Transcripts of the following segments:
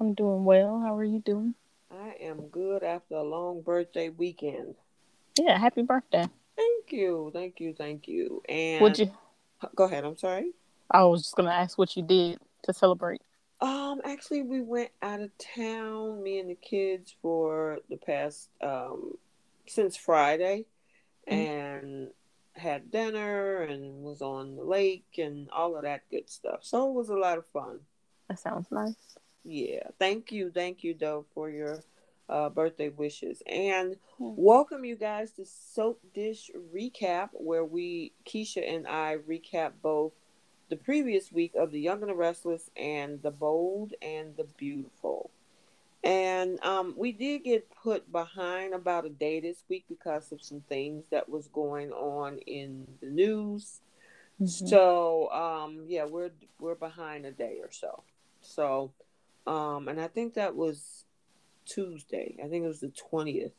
I'm doing well. How are you doing? I am good after a long birthday weekend. Yeah, happy birthday. Thank you, thank you, thank you. And Would you go ahead? I'm sorry. I was just gonna ask what you did to celebrate. Um, actually, we went out of town, me and the kids, for the past um since Friday, Mhm. and had dinner and was on the lake and all of that good stuff. So it was a lot of fun. That sounds nice. Yeah, thank you, thank you, though, for your uh, birthday wishes, and Hmm. welcome you guys to Soap Dish Recap, where we Keisha and I recap both the previous week of The Young and the Restless and The Bold and the Beautiful. And um, we did get put behind about a day this week because of some things that was going on in the news. Mhm. So um, yeah, we're we're behind a day or so. So um, and I think that was Tuesday. I think it was the twentieth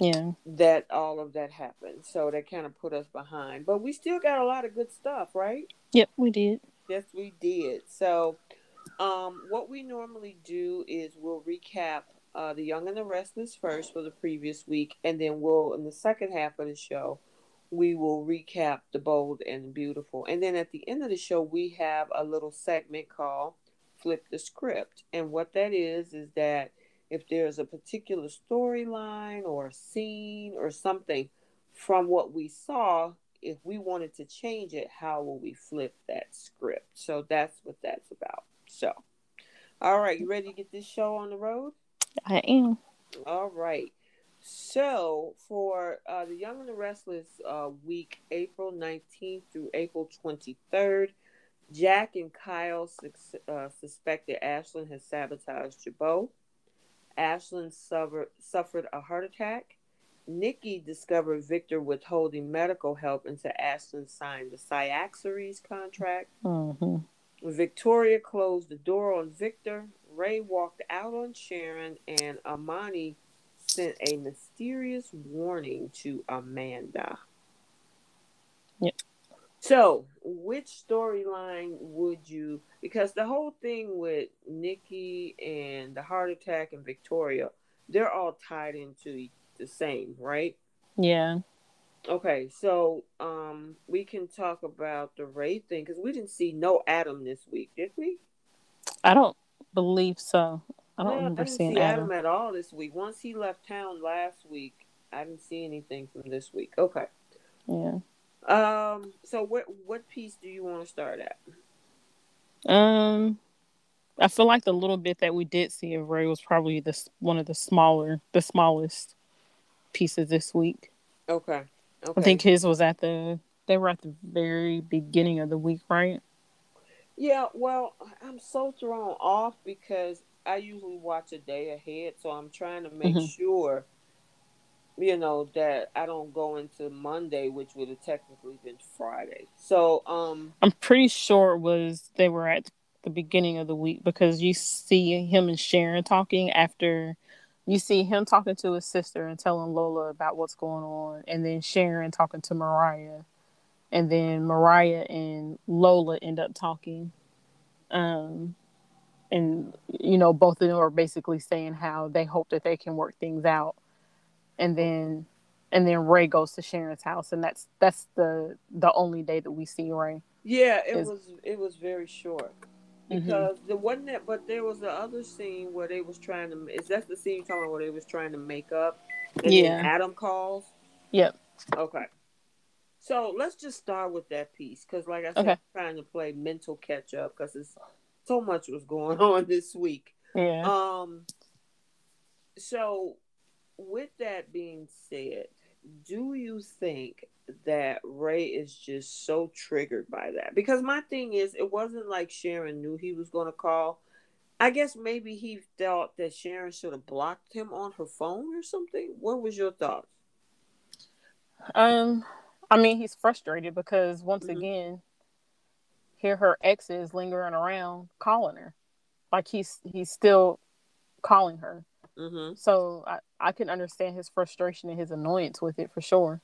Yeah. that all of that happened. So that kind of put us behind. But we still got a lot of good stuff, right? Yep, we did. Yes, we did. So, um, what we normally do is we'll recap uh, The Young and the Restless first for the previous week, and then we'll, in the second half of the show, we will recap The Bold and the Beautiful. And then at the end of the show, we have a little segment called Flip the Script. And what that is, is that if there's a particular storyline or a scene or something from what we saw, if we wanted to change it, how will we flip that script? So that's what that's about. So, all right, you ready to get this show on the road? I am. All right. So, for uh, the Young and the Restless uh, week, April 19th through April 23rd, Jack and Kyle uh, suspect that Ashland has sabotaged Jabot. Ashland suffered, suffered a heart attack. Nikki discovered Victor withholding medical help until Ashland signed the Cyaxares contract. hmm Victoria closed the door on Victor. Rey walked out on Sharon, and Imani sent a mysterious warning to Amanda. Yep. So, which storyline would you? Because the whole thing with Nikki and the heart attack and Victoria, they're all tied into the same, right? Yeah. Okay, so um, we can talk about the Rey thing because we didn't see no Adam this week, did we? I don't believe so. I don't No, remember didn't seeing see Adam. Adam at all this week. Once he left town last week, I didn't see anything from this week. Okay. Yeah. Um. So what what piece do you want to start at? Um I feel like the little bit that we did see of Rey was probably the one of the smaller the smallest pieces this week. Okay. Okay. I think his was at the they were at the very beginning of the week, right? Yeah. Well, I'm so thrown off because I usually watch a day ahead, so I'm trying to make Mhm. sure, you know, that I don't go into Monday, which would have technically been Friday. So, um. I'm pretty sure it was they were at the beginning of the week because you see him and Sharon talking after you see him talking to his sister and telling Lola about what's going on, and then Sharon talking to Mariah, and then Mariah and Lola end up talking. Um, and you know, both of them are basically saying how they hope that they can work things out, and then and then Rey goes to Sharon's house, and that's that's the the only day that we see Rey. Yeah, it is- was it was very short Mhm. because there wasn't that, but there was the other scene where they was trying to. Is that the scene you're talking about where they was trying to make up? And Yeah. Then Adam calls. Yep. Okay. So let's just start with that piece because, like I said, Okay. I'm trying to play mental catch up because it's so much was going on this week. Yeah. Um. So, with that being said, do you think that Rey is just so triggered by that? Because my thing is, it wasn't like Sharon knew he was going to call. I guess maybe he thought that Sharon should have blocked him on her phone or something. What was your thoughts? Um, I mean, he's frustrated because once mm-hmm. again, here her ex is lingering around calling her, like he's he's still calling her. Mm-hmm. So I I can understand his frustration and his annoyance with it for sure.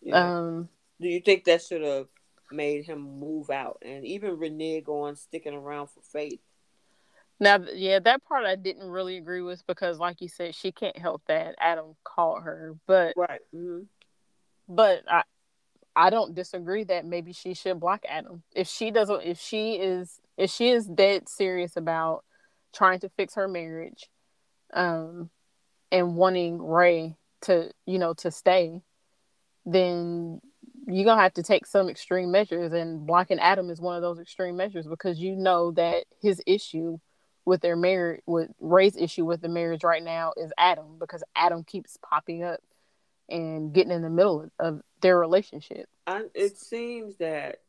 Yeah. Um, do you think that should have made him move out and even renege on sticking around for faith? Now, yeah, that part I didn't really agree with because, like you said, she can't help that Adam called her, but right. Mm-hmm. But I, I don't disagree that maybe she should block Adam if she doesn't. If she is, if she is dead serious about trying to fix her marriage, um, and wanting Rey to, you know, to stay, then you're gonna have to take some extreme measures and blocking adam is one of those extreme measures because you know that his issue with their marriage with Rey's issue with the marriage right now is adam because adam keeps popping up and getting in the middle of their relationship. I, it seems that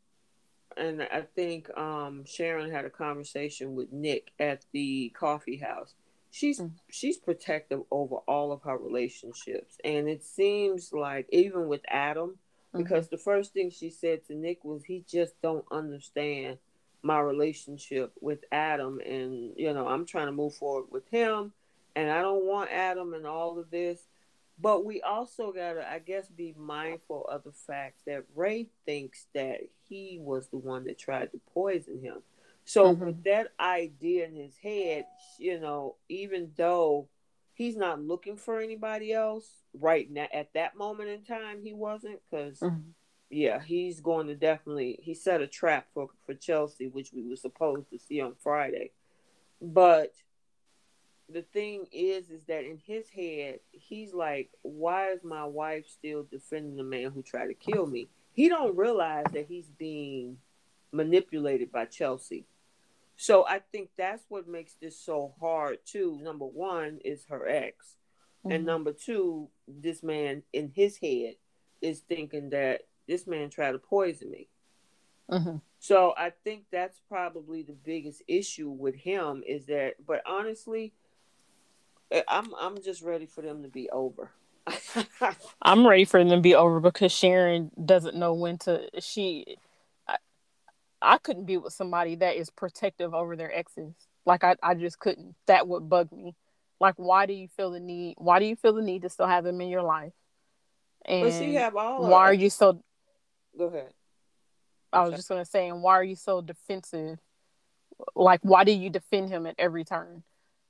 and i think um, sharon had a conversation with nick at the coffee house she's mm-hmm. she's protective over all of her relationships and it seems like even with adam Mm-hmm. because the first thing she said to Nick was he just don't understand my relationship with Adam and you know I'm trying to move forward with him and I don't want Adam and all of this but we also got to I guess be mindful of the fact that Rey thinks that he was the one that tried to poison him so mm-hmm. with that idea in his head you know even though he's not looking for anybody else right now at that moment in time he wasn't because mm-hmm. yeah he's going to definitely he set a trap for for chelsea which we were supposed to see on friday but the thing is is that in his head he's like why is my wife still defending the man who tried to kill me he don't realize that he's being manipulated by chelsea so I think that's what makes this so hard too. Number one is her ex. Mm-hmm. And number two, this man in his head is thinking that this man tried to poison me. Mm-hmm. So I think that's probably the biggest issue with him is that. But honestly, eh, I'm I'm just ready for them to be over. I'm ready for them to be over because Sharon doesn't know when to. She I couldn't be with somebody that is protective over their exes. Like I, I just couldn't. That would bug me. Like, why do you feel the need? Why do you feel the need to still have them in your life? And but she have all. Why are you so? Go ahead. I was just gonna say, and why are you so defensive? Like, why do you defend him at every turn,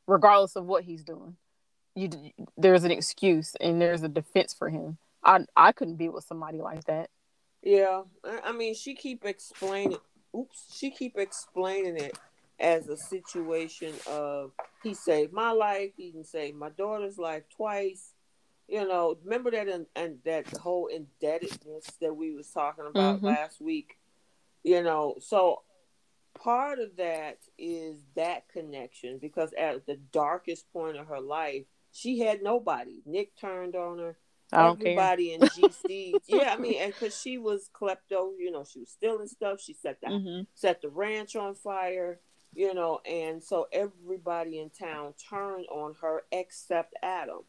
regardless of what he's doing? You there's an excuse and there's a defense for him. I I couldn't be with somebody like that. Yeah, I mean, she keep explaining oops, she keep explaining it as a situation of he saved my life, he can save my daughter's life twice. You know, remember that and and that whole indebtedness that we was talking about mm-hmm. last week. You know, so part of that is that connection because at the darkest point of her life, she had nobody. Nick turned on her everybody in GC. yeah, I mean, and because she was klepto, you know, she was stealing stuff. She set the mm-hmm. set the ranch on fire, you know, and so everybody in town turned on her except Adam.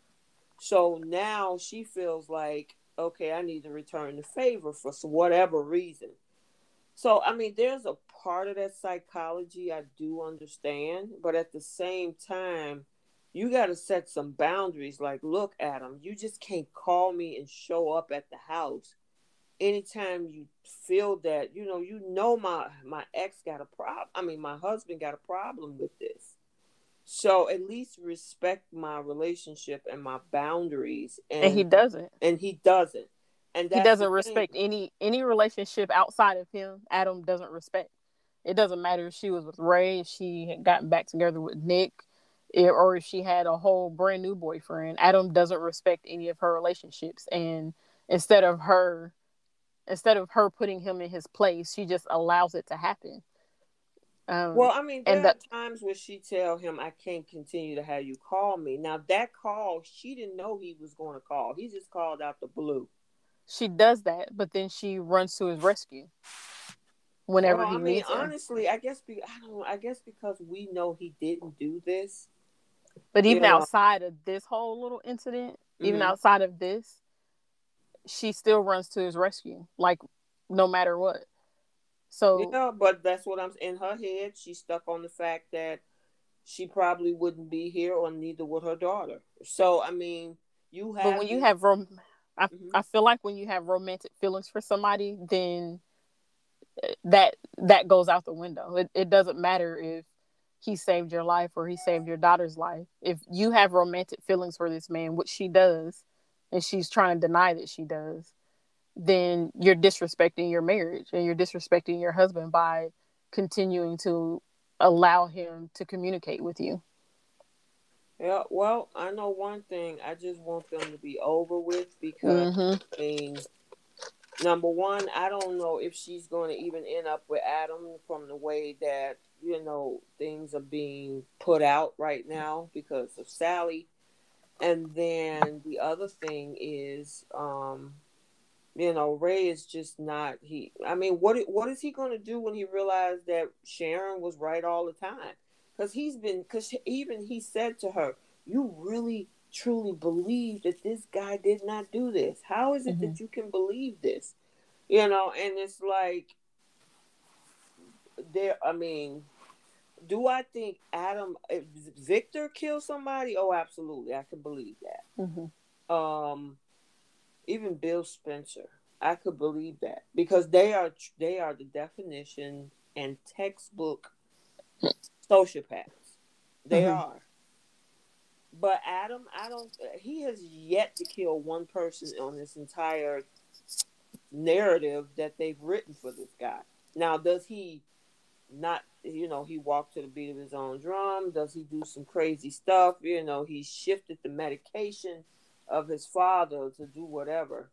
So now she feels like, okay, I need to return the favor for whatever reason. So I mean, there's a part of that psychology I do understand, but at the same time you got to set some boundaries. Like, look, Adam, you just can't call me and show up at the house anytime you feel that you know you know my my ex got a problem. I mean, my husband got a problem with this. So at least respect my relationship and my boundaries. And, and he doesn't. And he doesn't. And he doesn't respect any any relationship outside of him. Adam doesn't respect. It doesn't matter if she was with Rey, if she had gotten back together with Nick, or if she had a whole brand new boyfriend. Adam doesn't respect any of her relationships, and instead of her, instead of her putting him in his place, she just allows it to happen. Um, well, I mean, there and are times where she tell him, "I can't continue to have you call me." Now that call, she didn't know he was going to call. He just called out the blue. She does that, but then she runs to his rescue. whenever well, he I mean, honestly, I guess be, I don't I guess because we know he didn't do this. But even Yeah. outside of this whole little incident, even Mhm. outside of this, she still runs to his rescue, like no matter what. So Yeah, but that's what I'm in her head. She's stuck on the fact that she probably wouldn't be here, or neither would her daughter. So I mean, you have. but when you have rom- I, Mhm. I feel like when you have romantic feelings for somebody then eh, that that goes out the window it, it doesn't matter if he saved your life or he saved your daughter's life if you have romantic feelings for this man which she does and she's trying to deny that she does then you're disrespecting your marriage and you're disrespecting your husband by continuing to allow him to communicate with you Yeah, well, I know one thing. I just want them to be over with because Mhm. I mean, number one, I don't know if she's going to even end up with Adam from the way that you know things are being put out right now because of Sally. And then the other thing is, um, you know, Rey is just not he. I mean, what what is he going to do when he realized that Sharon was right all the time? Because he's been, because even he said to her, "You really truly believe that this guy did not do this? How is it that you can believe this?" You know, and it's like there. I mean, do I think Adam if Victor killed somebody? Oh, absolutely, I can believe that Mhm. um even Bill Spencer. I could believe that because they are they are the definition and textbook sociopaths. They Mhm. are. But Adam, I don't. He has yet to kill one person on this entire narrative that they've written for this guy. Now, does he not? You know, he walked to the beat of his own drum. Does he do some crazy stuff? You know, he shifted the medication of his father to do whatever.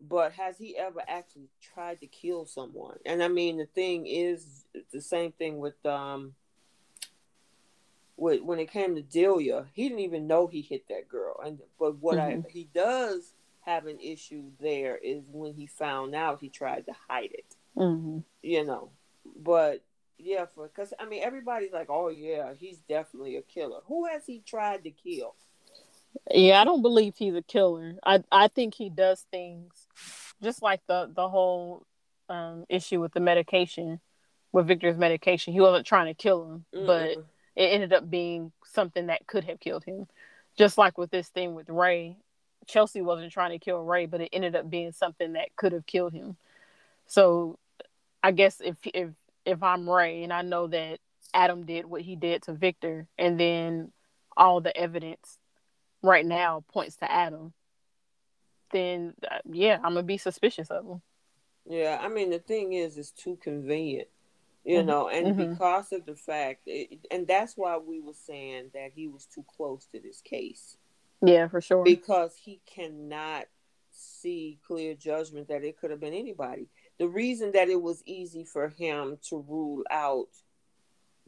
But has he ever actually tried to kill someone? And I mean, the thing is, the same thing with um, with when it came to Delia, he didn't even know he hit that girl. And but what I Mhm. he does have an issue there is when he found out, he tried to hide it Mhm. you know. But yeah, for because I mean everybody's like, oh yeah, he's definitely a killer. Who has he tried to kill? Yeah, I don't believe he's a killer. I I think he does things just like the the whole um, issue with the medication, with Victor's medication. He wasn't trying to kill him, but Mm-mm. it ended up being something that could have killed him. Just like with this thing with Rey, Chelsea wasn't trying to kill Rey, but it ended up being something that could have killed him. So, I guess if if if I'm Rey and I know that Adam did what he did to Victor, and then all the evidence right now points to Adam, then uh, yeah, I'm gonna be suspicious of him. yeah, I mean the thing is, it's too convenient, you Mhm. know, and Mhm. because of the fact, it, and that's why we were saying that he was too close to this case Yeah, for sure. because he cannot see clear judgment that it could have been anybody. The reason that it was easy for him to rule out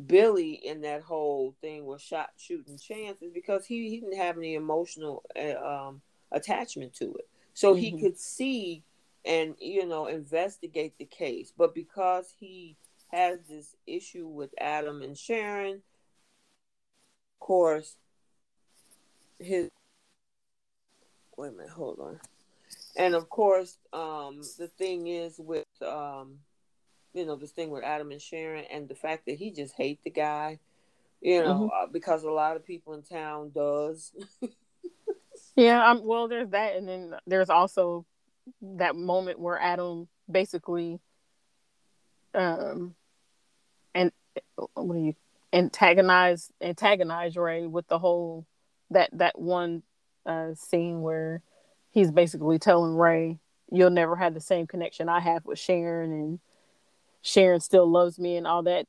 Billy in that whole thing with shot shooting chance is because he, he didn't have any emotional uh, um, attachment to it. So he Mhm. could see and you know investigate the case, but because he has this issue with Adam and Sharon, of course, his wait a minute, hold on. And of course, um, the thing is with um, you know, this thing with Adam and Sharon, and the fact that he just hate the guy, you know, uh, because a lot of people in town does. Yeah, um, well, there's that, and then there's also that moment where Adam basically, um, and what do you antagonize antagonize Rey with the whole that that one uh, scene where he's basically telling Rey, "You'll never have the same connection I have with Sharon, and Sharon still loves me," and all that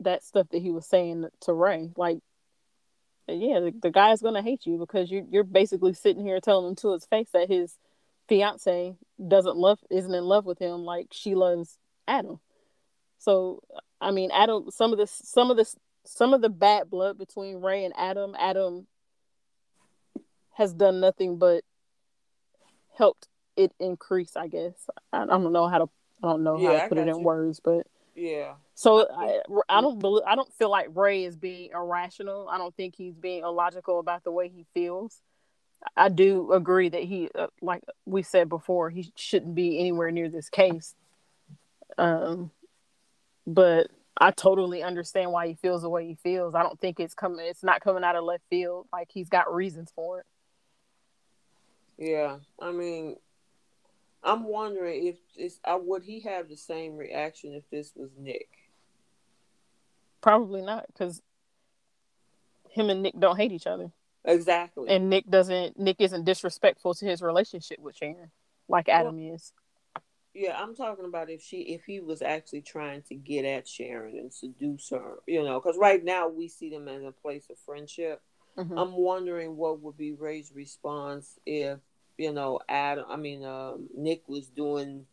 that stuff that he was saying to Rey, like yeah, the, the guy's gonna hate you because you you're basically sitting here telling him to his face that his fiance doesn't love isn't in love with him like she loves Adam. So I mean, Adam. Some of this, some of this, some of the bad blood between Rey and Adam. Adam has done nothing but helped it increase. I guess I, I don't know how to I don't know how Yeah, I to put it in you. words, but Yeah. So I, I don't believe, I don't feel like Rey is being irrational. I don't think he's being illogical about the way he feels. I do agree that he, uh, like we said before, he shouldn't be anywhere near this case. Um, but I totally understand why he feels the way he feels. I don't think it's coming. It's not coming out of left field. Like he's got reasons for it. Yeah, I mean, I'm wondering if this, uh, would he have the same reaction if this was Nick? Probably not, because him and Nick don't hate each other. Exactly. And Nick doesn't. Nick isn't disrespectful to his relationship with Sharon, like Adam well, is. Yeah, I'm talking about if she, if he was actually trying to get at Sharon and seduce her, you know, because right now we see them as a place of friendship. Mm-hmm. I'm wondering what would be Rey's response if you know Adam. I mean, um, Nick was doing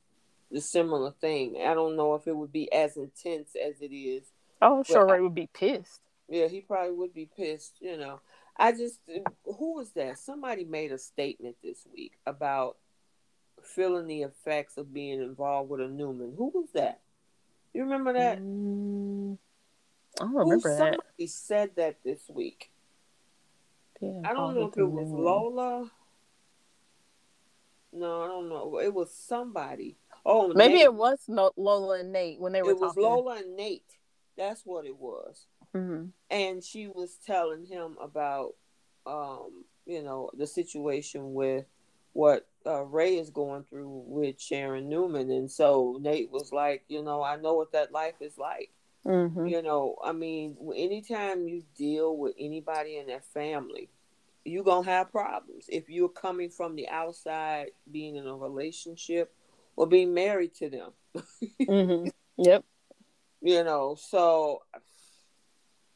the similar thing. I don't know if it would be as intense as it is. Oh, sure, Rey would be pissed. Yeah, he probably would be pissed. You know, I just who was that? Somebody made a statement this week about feeling the effects of being involved with a Newman. Who was that? You remember that? Mm, I don't remember Who, that. Somebody said that this week. Yeah, I don't know if it was Lola. No, I don't know. It was somebody. Oh, maybe Nate. it was no, Lola and Nate when they were. It was Lola and Nate. That's what it was. Mm-hmm. And she was telling him about, um, you know, the situation with what uh, Rey is going through with Sharon Newman, and so Nate was like, you know, I know what that life is like. Mm-hmm. You know, I mean, anytime you deal with anybody in that family, you're gonna have problems if you're coming from the outside, being in a relationship or being married to them. mm-hmm. Yep. You know, so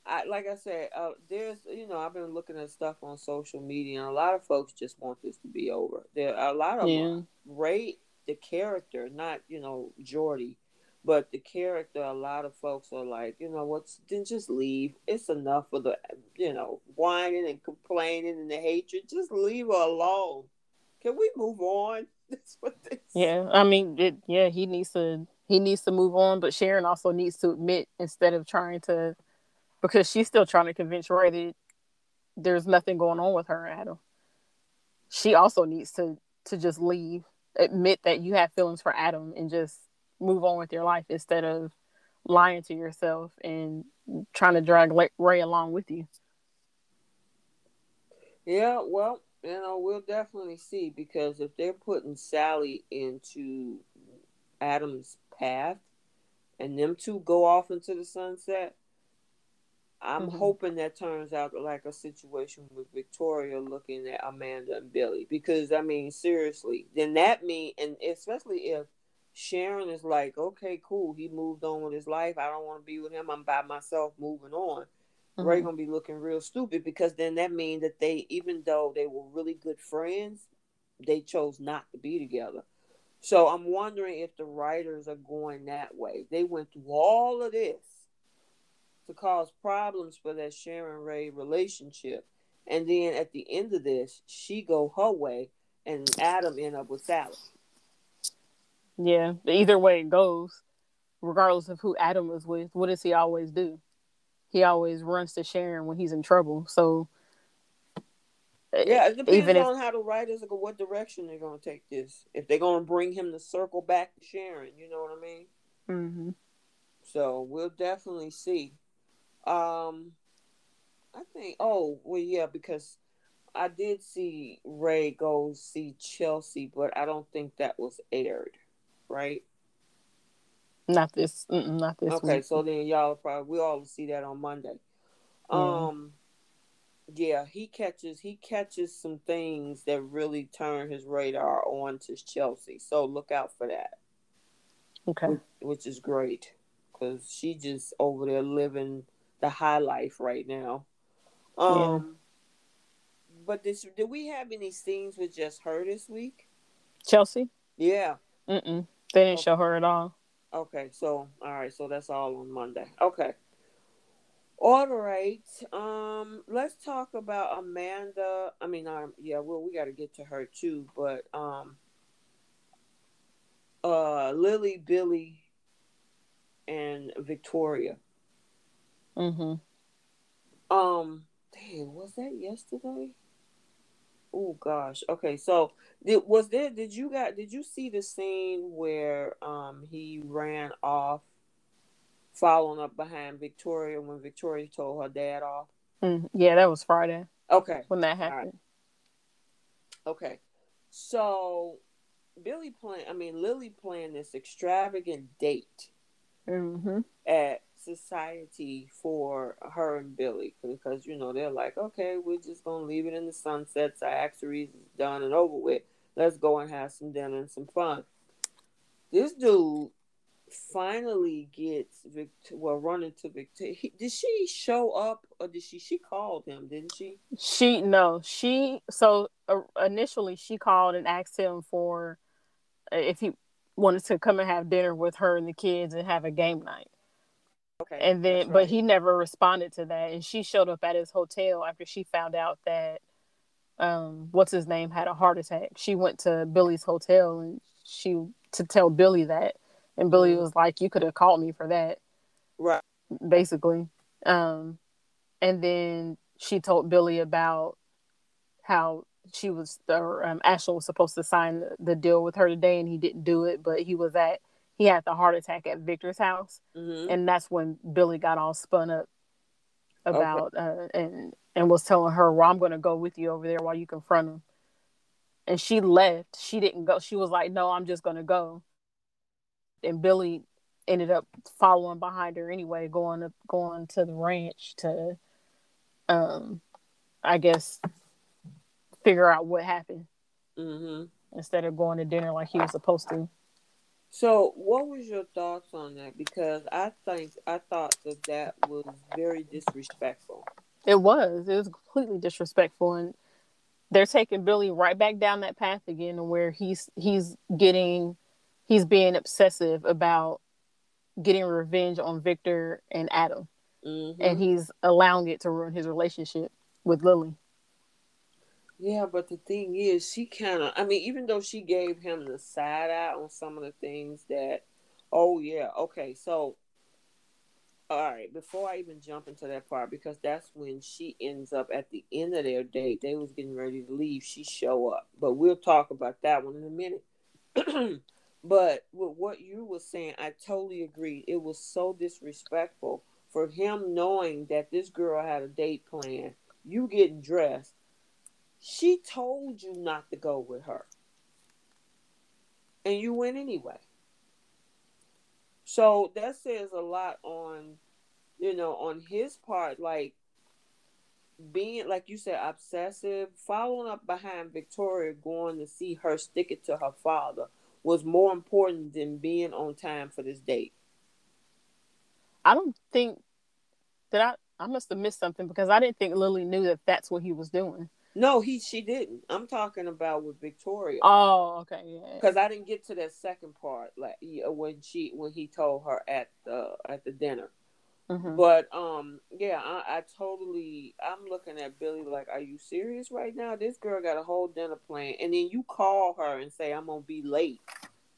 I like I said, uh, there's you know I've been looking at stuff on social media, and a lot of folks just want this to be over. There are a lot of yeah. them rate the character, not you know Jordi, but the character. A lot of folks are like, you know what? Then just leave. It's enough of the you know whining and complaining and the hatred. Just leave her alone. Can we move on? That's what. Yeah, I mean, it, yeah, he needs to he needs to move on, but Sharon also needs to admit instead of trying to because she's still trying to convince Rey that there's nothing going on with her Adam. She also needs to to just leave, admit that you have feelings for Adam, and just move on with your life instead of lying to yourself and trying to drag Rey along with you. Yeah, well, you know, we'll definitely see because if they're putting Sally into Adam's path and them two go off into the sunset, I'm mm-hmm. hoping that turns out like a situation with Victoria looking at Amanda and Billy because I mean seriously, then that mean and especially if Sharon is like, okay, cool, he moved on with his life. I don't want to be with him. I'm by myself, moving on. Mm-hmm. Rey gonna be looking real stupid because then that means that they, even though they were really good friends, they chose not to be together. So I'm wondering if the writers are going that way. They went through all of this to cause problems for that Sharon Rey relationship. And then at the end of this, she go her way and Adam end up with Sally. Yeah, either way it goes, regardless of who Adam is with, what does he always do? He always runs to Sharon when he's in trouble. So yeah, it depends even on if, how the writers go, what direction they're going to take this. If they're going to bring him to circle back to Sharon, you know what I mean? Mm-hmm. So we'll definitely see. Um, I think. Oh, well, yeah, because I did see Rey go see Chelsea, but I don't think that was aired, right? Not this. Not this. Okay, week. so then y'all probably we all see that on Monday. Um, yeah, he catches he catches some things that really turn his radar on to Chelsea. So look out for that. Okay, which, which is great because she just over there living the high life right now. Um, yeah. but this did we have any scenes with just her this week? Chelsea. Yeah. Mm-mm. They didn't okay. show her at all. Okay, so all right, so that's all on Monday. Okay. All right. Um, let's talk about Amanda. I mean, um, yeah, well, we got to get to her too, but um, uh, Lily, Billy, and Victoria. Mm-hmm. Um, dang, was that yesterday? Oh gosh. Okay, so did was there? Did you got? Did you see the scene where um he ran off, following up behind Victoria when Victoria told her dad off? Mm, yeah, that was Friday. Okay, when that happened. Right. Okay, so Billy planned. I mean, Lily planned this extravagant date mm-hmm. at society for her and Billy because you know they're like, okay, we're just gonna leave it in the sunsets. Our acceries is done and over with. Let's go and have some dinner and some fun. This dude finally gets Victor. Well, running to Victor. Did she show up or did she? She called him, didn't she? She no. She so uh, initially she called and asked him for uh, if he wanted to come and have dinner with her and the kids and have a game night. Okay. And then, right. but he never responded to that. And she showed up at his hotel after she found out that, um, what's his name had a heart attack. She went to Billy's hotel and she to tell Billy that, and Billy mm-hmm. was like, "You could have called me for that." Right. Basically, um, and then she told Billy about how she was, or um, Ashland was supposed to sign the, the deal with her today, and he didn't do it, but he was at he had the heart attack at Victor's house, mm-hmm. and that's when Billy got all spun up about okay. uh, and and was telling her, "Well, I'm going to go with you over there while you confront him." And she left. She didn't go. She was like, "No, I'm just going to go." And Billy ended up following behind her anyway, going to going to the ranch to, um, I guess, figure out what happened mm-hmm. instead of going to dinner like he was supposed to. So, what was your thoughts on that? Because I think I thought that that was very disrespectful. It was. It was completely disrespectful, and they're taking Billy right back down that path again, where he's he's getting he's being obsessive about getting revenge on Victor and Adam, mm-hmm. and he's allowing it to ruin his relationship with Lily. Yeah, but the thing is, she kind of, I mean, even though she gave him the side eye on some of the things that, oh, yeah, okay, so, all right, before I even jump into that part, because that's when she ends up at the end of their date, they was getting ready to leave, she show up, but we'll talk about that one in a minute. but with what you were saying, I totally agree. It was so disrespectful for him knowing that this girl had a date plan, you getting dressed, she told you not to go with her. And you went anyway. So that says a lot on, you know, on his part, like being, like you said, obsessive, following up behind Victoria, going to see her stick it to her father was more important than being on time for this date. I don't think that I, I must have missed something because I didn't think Lily knew that that's what he was doing. No, he she didn't. I'm talking about with Victoria. Oh, okay, yeah. Because I didn't get to that second part, like when she when he told her at the at the dinner. Mm-hmm. But um, yeah, I, I totally. I'm looking at Billy like, are you serious right now? This girl got a whole dinner plan, and then you call her and say I'm gonna be late,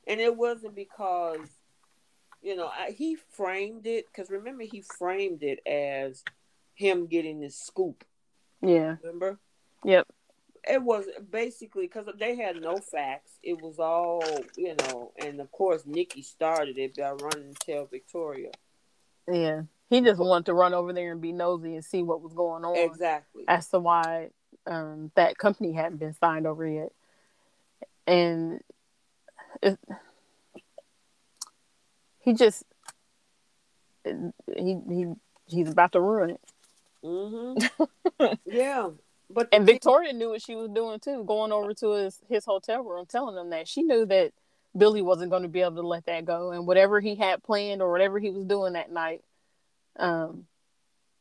and it wasn't because, you know, I, he framed it because remember he framed it as him getting the scoop. Yeah. Remember? Yep. It was basically because they had no facts. It was all, you know, and of course Nikki started it by running to tell Victoria. Yeah. He just wanted to run over there and be nosy and see what was going on. Exactly. As to why um, that company hadn't been signed over yet. And it, he just he he he's about to ruin it. Mm-hmm. yeah, but and Victoria knew what she was doing too, going over to his his hotel room, telling them that she knew that Billy wasn't going to be able to let that go, and whatever he had planned or whatever he was doing that night, um,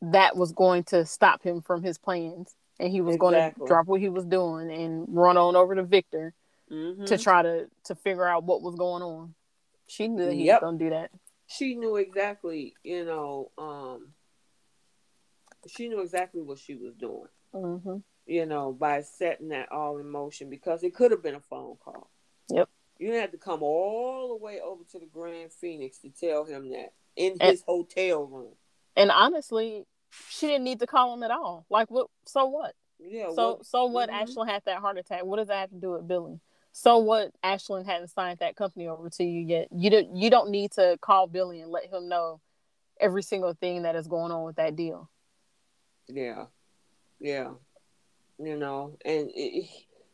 that was going to stop him from his plans, and he was exactly. going to drop what he was doing and run on over to Victor mm-hmm. to try to to figure out what was going on. She knew that he yep. was going to do that. She knew exactly, you know, um, she knew exactly what she was doing. Mm-hmm. You know, by setting that all in motion because it could have been a phone call. Yep. You had to come all the way over to the Grand Phoenix to tell him that. in and, his hotel room. And honestly, she didn't need to call him at all. Like what? So what? Yeah. So what, so what? Mm-hmm. Ashland had that heart attack. What does that have to do with Billy? So what? Ashland hadn't signed that company over to you yet. You don't. You don't need to call Billy and let him know every single thing that is going on with that deal. Yeah. Yeah. You know, and it,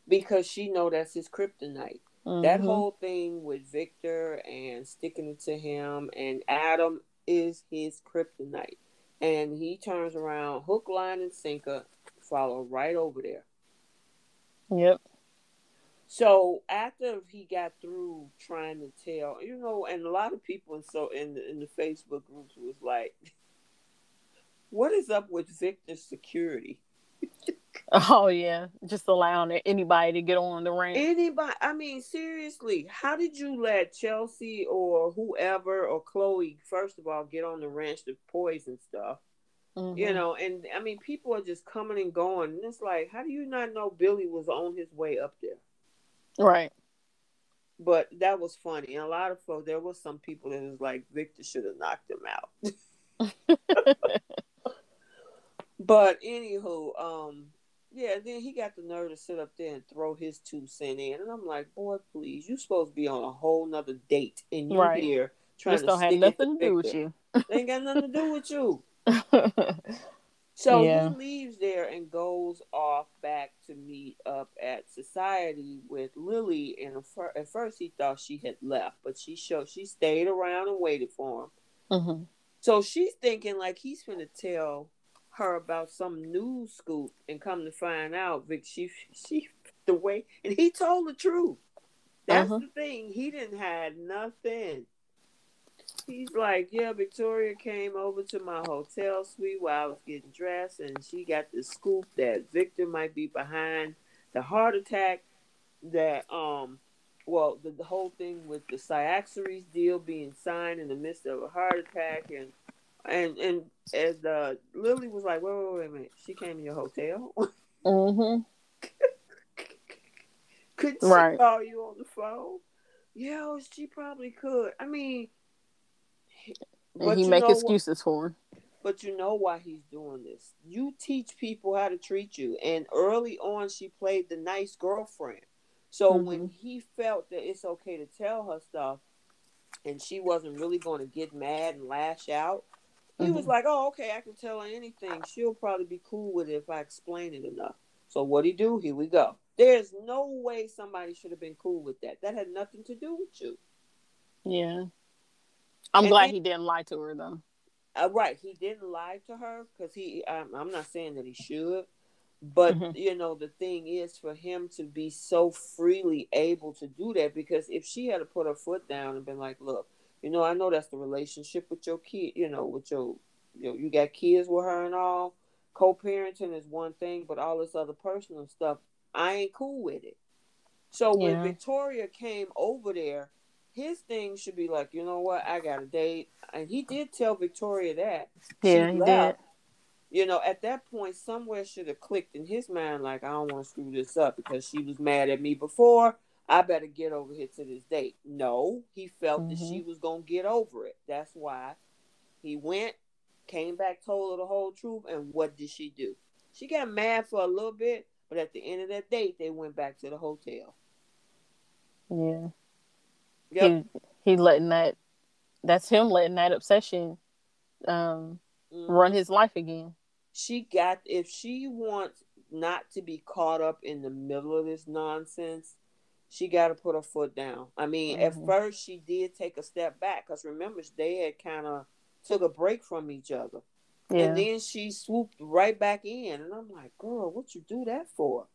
because she know that's his kryptonite. Mm-hmm. That whole thing with Victor and sticking it to him and Adam is his kryptonite. And he turns around, hook, line, and sinker, follow right over there. Yep. So after he got through trying to tell, you know, and a lot of people in so in the, in the Facebook groups was like, "What is up with Victor's security?" Oh yeah, just allowing anybody to get on the ranch. Anybody? I mean, seriously, how did you let Chelsea or whoever or Chloe, first of all, get on the ranch to poison stuff? Mm-hmm. You know, and I mean, people are just coming and going, and it's like, how do you not know Billy was on his way up there? Right. But that was funny, and a lot of folks. There was some people that was like, Victor should have knocked him out. but anywho, um yeah, then he got the nerve to sit up there and throw his two cent in, and I'm like, boy, please, you supposed to be on a whole nother date, and you right. here trying this to don't have nothing to do with you. they ain't got nothing to do with you. so yeah. he leaves there and goes off back to meet up at society with Lily. And at first he thought she had left, but she showed she stayed around and waited for him. Mm-hmm. So she's thinking like he's gonna tell her about some news scoop and come to find out Vic she she the way and he told the truth. That's uh-huh. the thing. He didn't hide nothing. He's like, Yeah, Victoria came over to my hotel suite while I was getting dressed and she got the scoop that Victor might be behind the heart attack that um well the, the whole thing with the Cyaxares deal being signed in the midst of a heart attack and and and as uh, Lily was like, wait, wait, wait a minute, she came to your hotel. Mm-hmm. could she right. call you on the phone? Yeah, she probably could. I mean, and he make excuses for her. But you know why he's doing this. You teach people how to treat you, and early on, she played the nice girlfriend. So mm-hmm. when he felt that it's okay to tell her stuff, and she wasn't really going to get mad and lash out, he mm-hmm. was like, "Oh, okay, I can tell her anything. She'll probably be cool with it if I explain it enough." So what he do? Here we go. There's no way somebody should have been cool with that. That had nothing to do with you. Yeah, I'm and glad then, he didn't lie to her though. Uh, right, he didn't lie to her because he. Um, I'm not saying that he should, but mm-hmm. you know the thing is for him to be so freely able to do that because if she had to put her foot down and been like, "Look." You know, I know that's the relationship with your kid. You know, with your, you know, you got kids with her and all. Co-parenting is one thing, but all this other personal stuff, I ain't cool with it. So yeah. when Victoria came over there, his thing should be like, you know what, I got a date, and he did tell Victoria that. Yeah, she he left. did. You know, at that point, somewhere should have clicked in his mind, like, I don't want to screw this up because she was mad at me before. I better get over here to this date. No, he felt mm-hmm. that she mm-hmm. was gonna get over it. That's why he went, came back, told her the whole truth, and what did she do? She got mad for a little bit, but at the end of that date, they went back to the hotel. Yeah. Yep. He he letting that that's him letting that obsession um mm-hmm. run his life again. She got if she wants not to be caught up in the middle of this nonsense, she got to put her foot down. I mean, mm-hmm. at first she did take a step back because remember they had kind of took a break from each other, yeah. and then she swooped right back in, and I'm like, girl, what you do that for?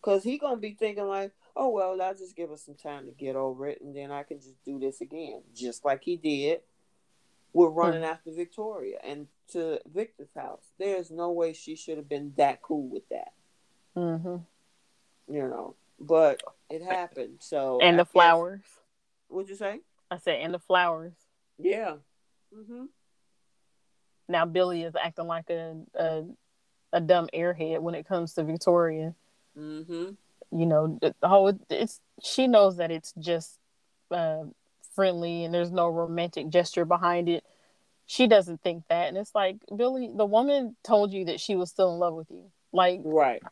Because he gonna be thinking like, oh well, I'll just give her some time to get over it, and then I can just do this again, just like he did. We're running mm-hmm. after Victoria and to Victor's house. There's no way she should have been that cool with that. Mm-hmm. You know, but it happened. So and the flowers. What'd you say? I said and the flowers. Yeah. Mm-hmm. Now Billy is acting like a, a a dumb airhead when it comes to Victoria. Mm-hmm. You know, the whole it's she knows that it's just uh, friendly and there's no romantic gesture behind it. She doesn't think that. And it's like, Billy, the woman told you that she was still in love with you. Like, right.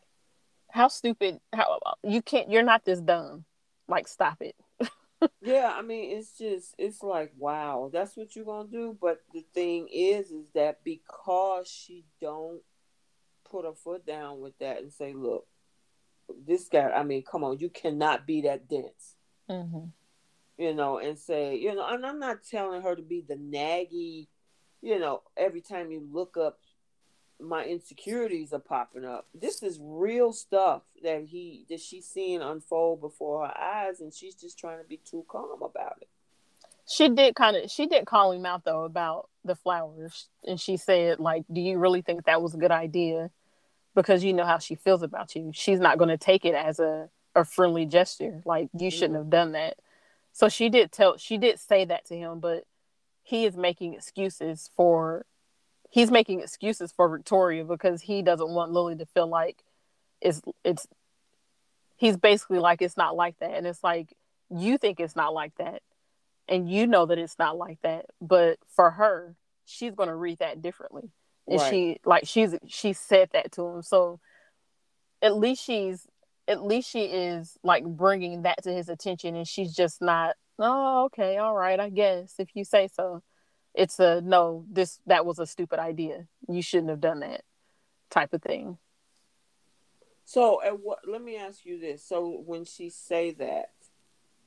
How stupid, how you can't, you're not this dumb. Like, stop it. yeah, I mean, it's just, it's like, wow, that's what you're to do. But the thing is, is that because she don't put her foot down with that and say, look, this guy, I mean, come on, you cannot be that dense. Mm-hmm. You know, and say, you know, and I'm not telling her to be the naggy, you know, every time you look up, my insecurities are popping up. This is real stuff that he that she's seeing unfold before her eyes, and she's just trying to be too calm about it. She did kind of she did call him out though about the flowers, and she said like, "Do you really think that was a good idea?" because you know how she feels about you. She's not going to take it as a, a friendly gesture. Like you shouldn't mm-hmm. have done that. So she did tell she did say that to him, but he is making excuses for he's making excuses for Victoria because he doesn't want Lily to feel like it's it's he's basically like it's not like that. And it's like you think it's not like that. And you know that it's not like that. But for her, she's going to read that differently and right. she like she's she said that to him so at least she's at least she is like bringing that to his attention and she's just not oh okay all right i guess if you say so it's a no this that was a stupid idea you shouldn't have done that type of thing so at what let me ask you this so when she say that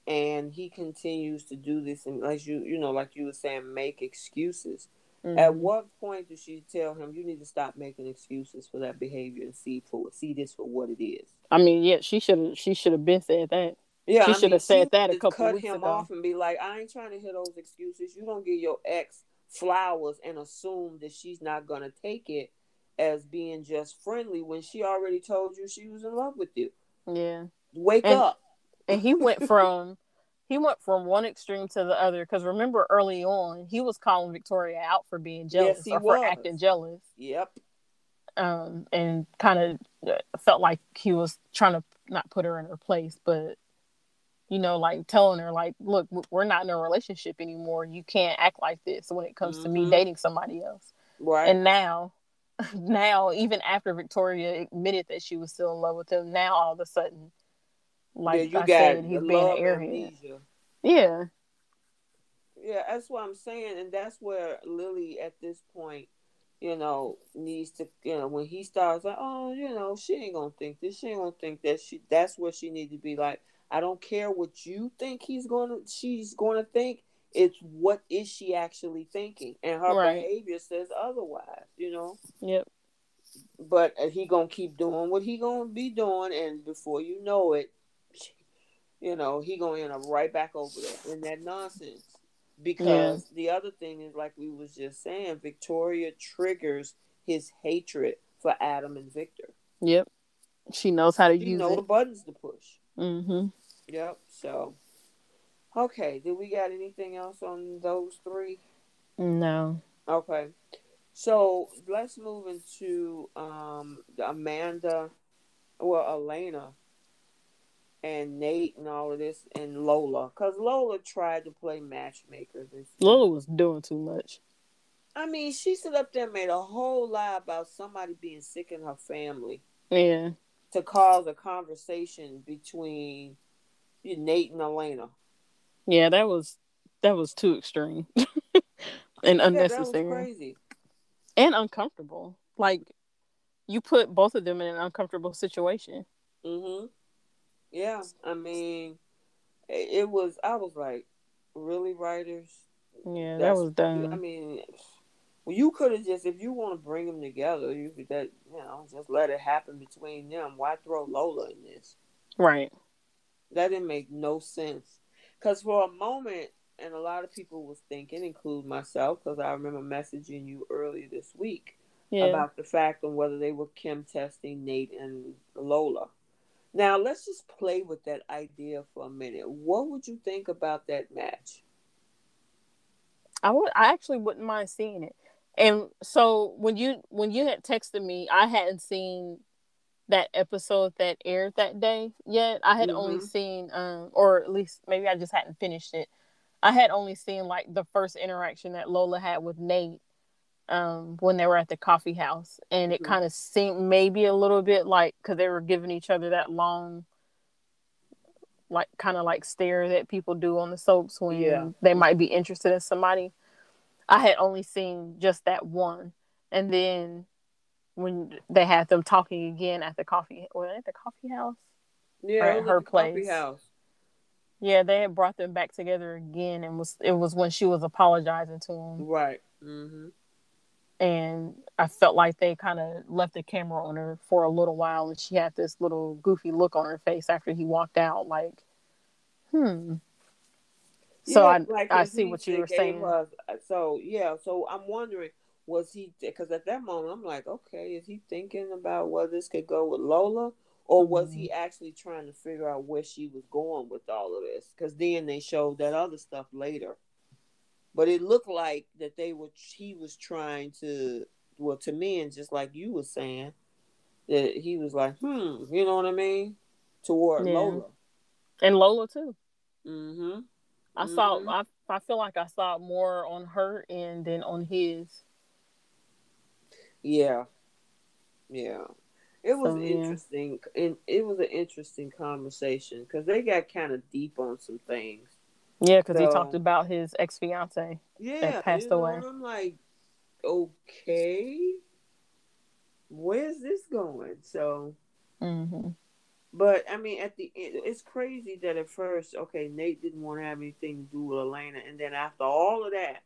and he continues to do this and as you you know like you were saying make excuses Mm-hmm. At what point does she tell him you need to stop making excuses for that behavior and see for see this for what it is? I mean, yeah, she should have she should have been said that. Yeah, she should have said that a couple cut weeks him ago. off and be like, I ain't trying to hear those excuses. You don't give your ex flowers and assume that she's not gonna take it as being just friendly when she already told you she was in love with you. Yeah. Wake and, up. and he went from he went from one extreme to the other because remember early on he was calling Victoria out for being jealous yes, or was. for acting jealous. Yep. Um, and kind of uh, felt like he was trying to not put her in her place, but you know, like telling her like, look, we're not in a relationship anymore. You can't act like this when it comes mm-hmm. to me mm-hmm. dating somebody else. Right. And now, now even after Victoria admitted that she was still in love with him, now all of a sudden like yeah, you I got said, he's being an airhead. Yeah. Yeah, that's what I'm saying, and that's where Lily at this point, you know, needs to, you know, when he starts like, oh, you know, she ain't gonna think this, she ain't gonna think that. She, that's what she needs to be like. I don't care what you think he's gonna, she's gonna think. It's what is she actually thinking, and her right. behavior says otherwise. You know. Yep. But uh, he gonna keep doing what he gonna be doing, and before you know it, you know, he gonna end up right back over there in that nonsense. Because yeah. the other thing is, like we was just saying, Victoria triggers his hatred for Adam and Victor. Yep, she knows how to she use know it. the buttons to push. Mm-hmm. Yep. So, okay. Did we got anything else on those three? No. Okay. So let's move into um Amanda, well Elena and Nate and all of this and Lola because Lola tried to play matchmaker. This Lola was doing too much. I mean, she stood up there and made a whole lie about somebody being sick in her family. Yeah. To cause a conversation between Nate and Elena. Yeah, that was that was too extreme and unnecessary. Yeah, crazy. And uncomfortable. Like you put both of them in an uncomfortable situation. Mm-hmm. Yeah, I mean, it, was. I was like, really, writers? Yeah, that was dumb. I mean, well, you could have just, if you want to bring them together, you could that you know just let it happen between them. Why throw Lola in this? Right. That didn't make no sense. Because for a moment, and a lot of people was thinking, include myself, because I remember messaging you earlier this week yeah. about the fact on whether they were chem testing Nate and Lola. Now let's just play with that idea for a minute. What would you think about that match? I would. I actually wouldn't mind seeing it. And so when you when you had texted me, I hadn't seen that episode that aired that day yet. I had mm-hmm. only seen, um, or at least maybe I just hadn't finished it. I had only seen like the first interaction that Lola had with Nate um, when they were at the coffee house, and it Mhm. kind of seemed maybe a little bit like because they were giving each other that long, like kind of like stare that people do on the soaps when Yeah. they might be interested in somebody. I had only seen just that one, and then when they had them talking again at the coffee, or at the coffee house. Yeah, at her at the coffee place. house. Yeah, they had brought them back together again, and was it was when she was apologizing to him, Right. Mm-hmm. and I felt like they kind of left the camera on her for a little while, and she had this little goofy look on her face after he walked out, like, hmm. So I I see what you were saying. us- so yeah, so I'm wondering, was he? Because at that moment, I'm like, okay, is he thinking about whether this could go with Lola, or was Mm-hmm. he actually trying to figure out where she was going with all of this? Because then they showed that other stuff later, but it looked like that they were. He was trying to, well, to me, and just like you were saying, that he was like, hmm, you know what I mean, toward Yeah. Lola. and Lola too. Mm-hmm. I saw. Mhm. I I feel like I saw more on her end than on his. Yeah, yeah. It was So, yeah. interesting, and it was an interesting conversation because they got kind of deep on some things. Yeah, because he talked about his ex fiance. Yeah, passed you know, away. and I'm like, okay, where's this going? So, Mm-hmm. but I mean, at the end, it's crazy that at first, okay, Nate didn't want to have anything to do with Elena, and then after all of that,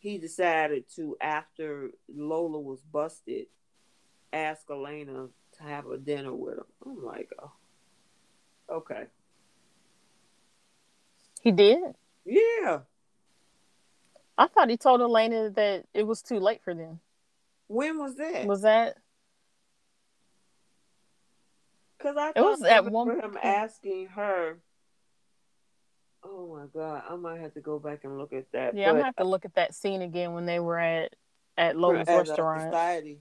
he decided to, after Lola was busted, ask Elena to have a dinner with him. I'm like, oh, okay, He did. yeah. I thought he told Elena that it was too late for them. When was that? Was that? Because I It was at one him asking her. Oh my god, I might have to go back and look at that. Yeah, I'm but gonna have to look at that scene again when they were at at Lola's at, uh, restaurant. society.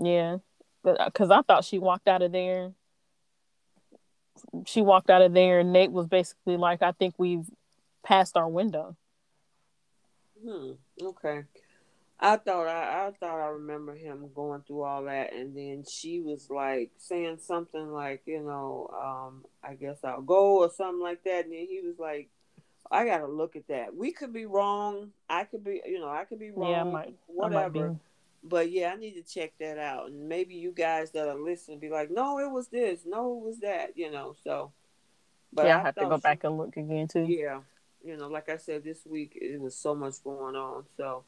Yeah, because I thought she walked out of there. She walked out of there, and Nate was basically like, "I think we've passed our window." Hmm. Okay. I thought I, I thought I remember him going through all that, and then she was like saying something like, you know, um, I guess I'll go or something like that, and then he was like, I gotta look at that. We could be wrong. I could be, you know, I could be wrong. Yeah, I might. I might whatever. But yeah, I need to check that out, and maybe you guys that are listening be like, no, it was this, no, it was that, you know. So, but yeah, I I have to go she- back and look again too. yeah, you know, like I said, this week it was so much going on. So,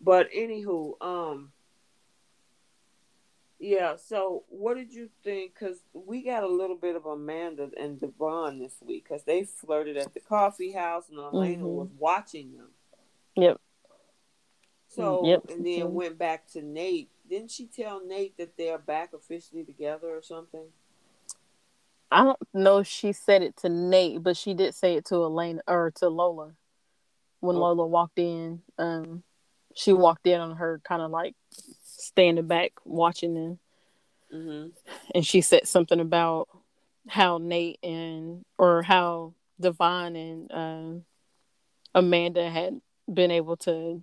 but anywho, um, yeah. So, what did you think? Because we got a little bit of Amanda and Devon this week because they flirted at the coffee house, and Elena Mhm. was watching them. Yep. So, Yep, and then did. went back to Nate. Didn't she tell Nate that they're back officially together or something? I don't know if she said it to Nate, but she did say it to Elena or to Lola when Oh. Lola walked in. Um, she walked in on her kind of like standing back watching them, Mm-hmm. and she said something about how Nate and or how Devon and um Amanda had been able to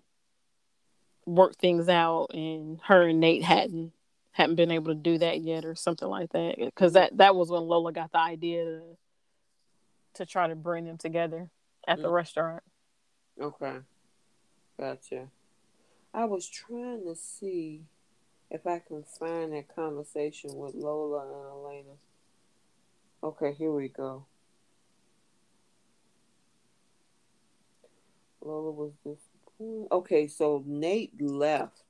work things out, and her and Nate hadn't hadn't been able to do that yet, or something like that. Because that that was when Lola got the idea to to try to bring them together at the Mm. restaurant. Okay. Gotcha. I was trying to see if I can find that conversation with Lola and Elena. Okay, here we go. Lola was this. Okay, so Nate left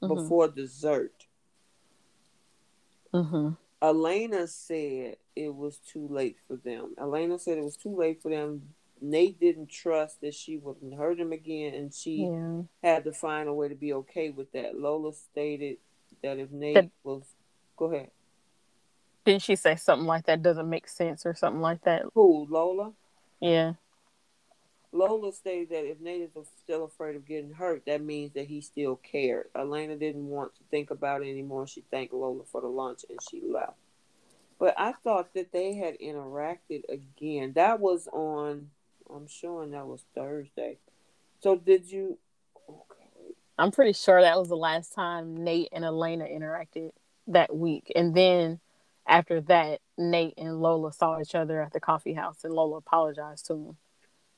Mhm. before dessert. Mhm. Elena said it was too late for them. Elena said it was too late for them. Nate didn't trust that she wouldn't hurt him again, and she Yeah. had to find a way to be okay with that. Lola stated that if Nate That- was, go ahead. Didn't she say something like that doesn't make sense or something like that? Who Lola? Yeah. Lola stated that if Nate is still afraid of getting hurt, that means that he still cared. Elena didn't want to think about it anymore. She thanked Lola for the lunch and she left. But I thought that they had interacted again. That was on I'm showing that was Thursday. So did you? Okay. I'm pretty sure that was the last time Nate and Elena interacted that week, and then after that, Nate and Lola saw each other at the coffee house, and Lola apologized to him.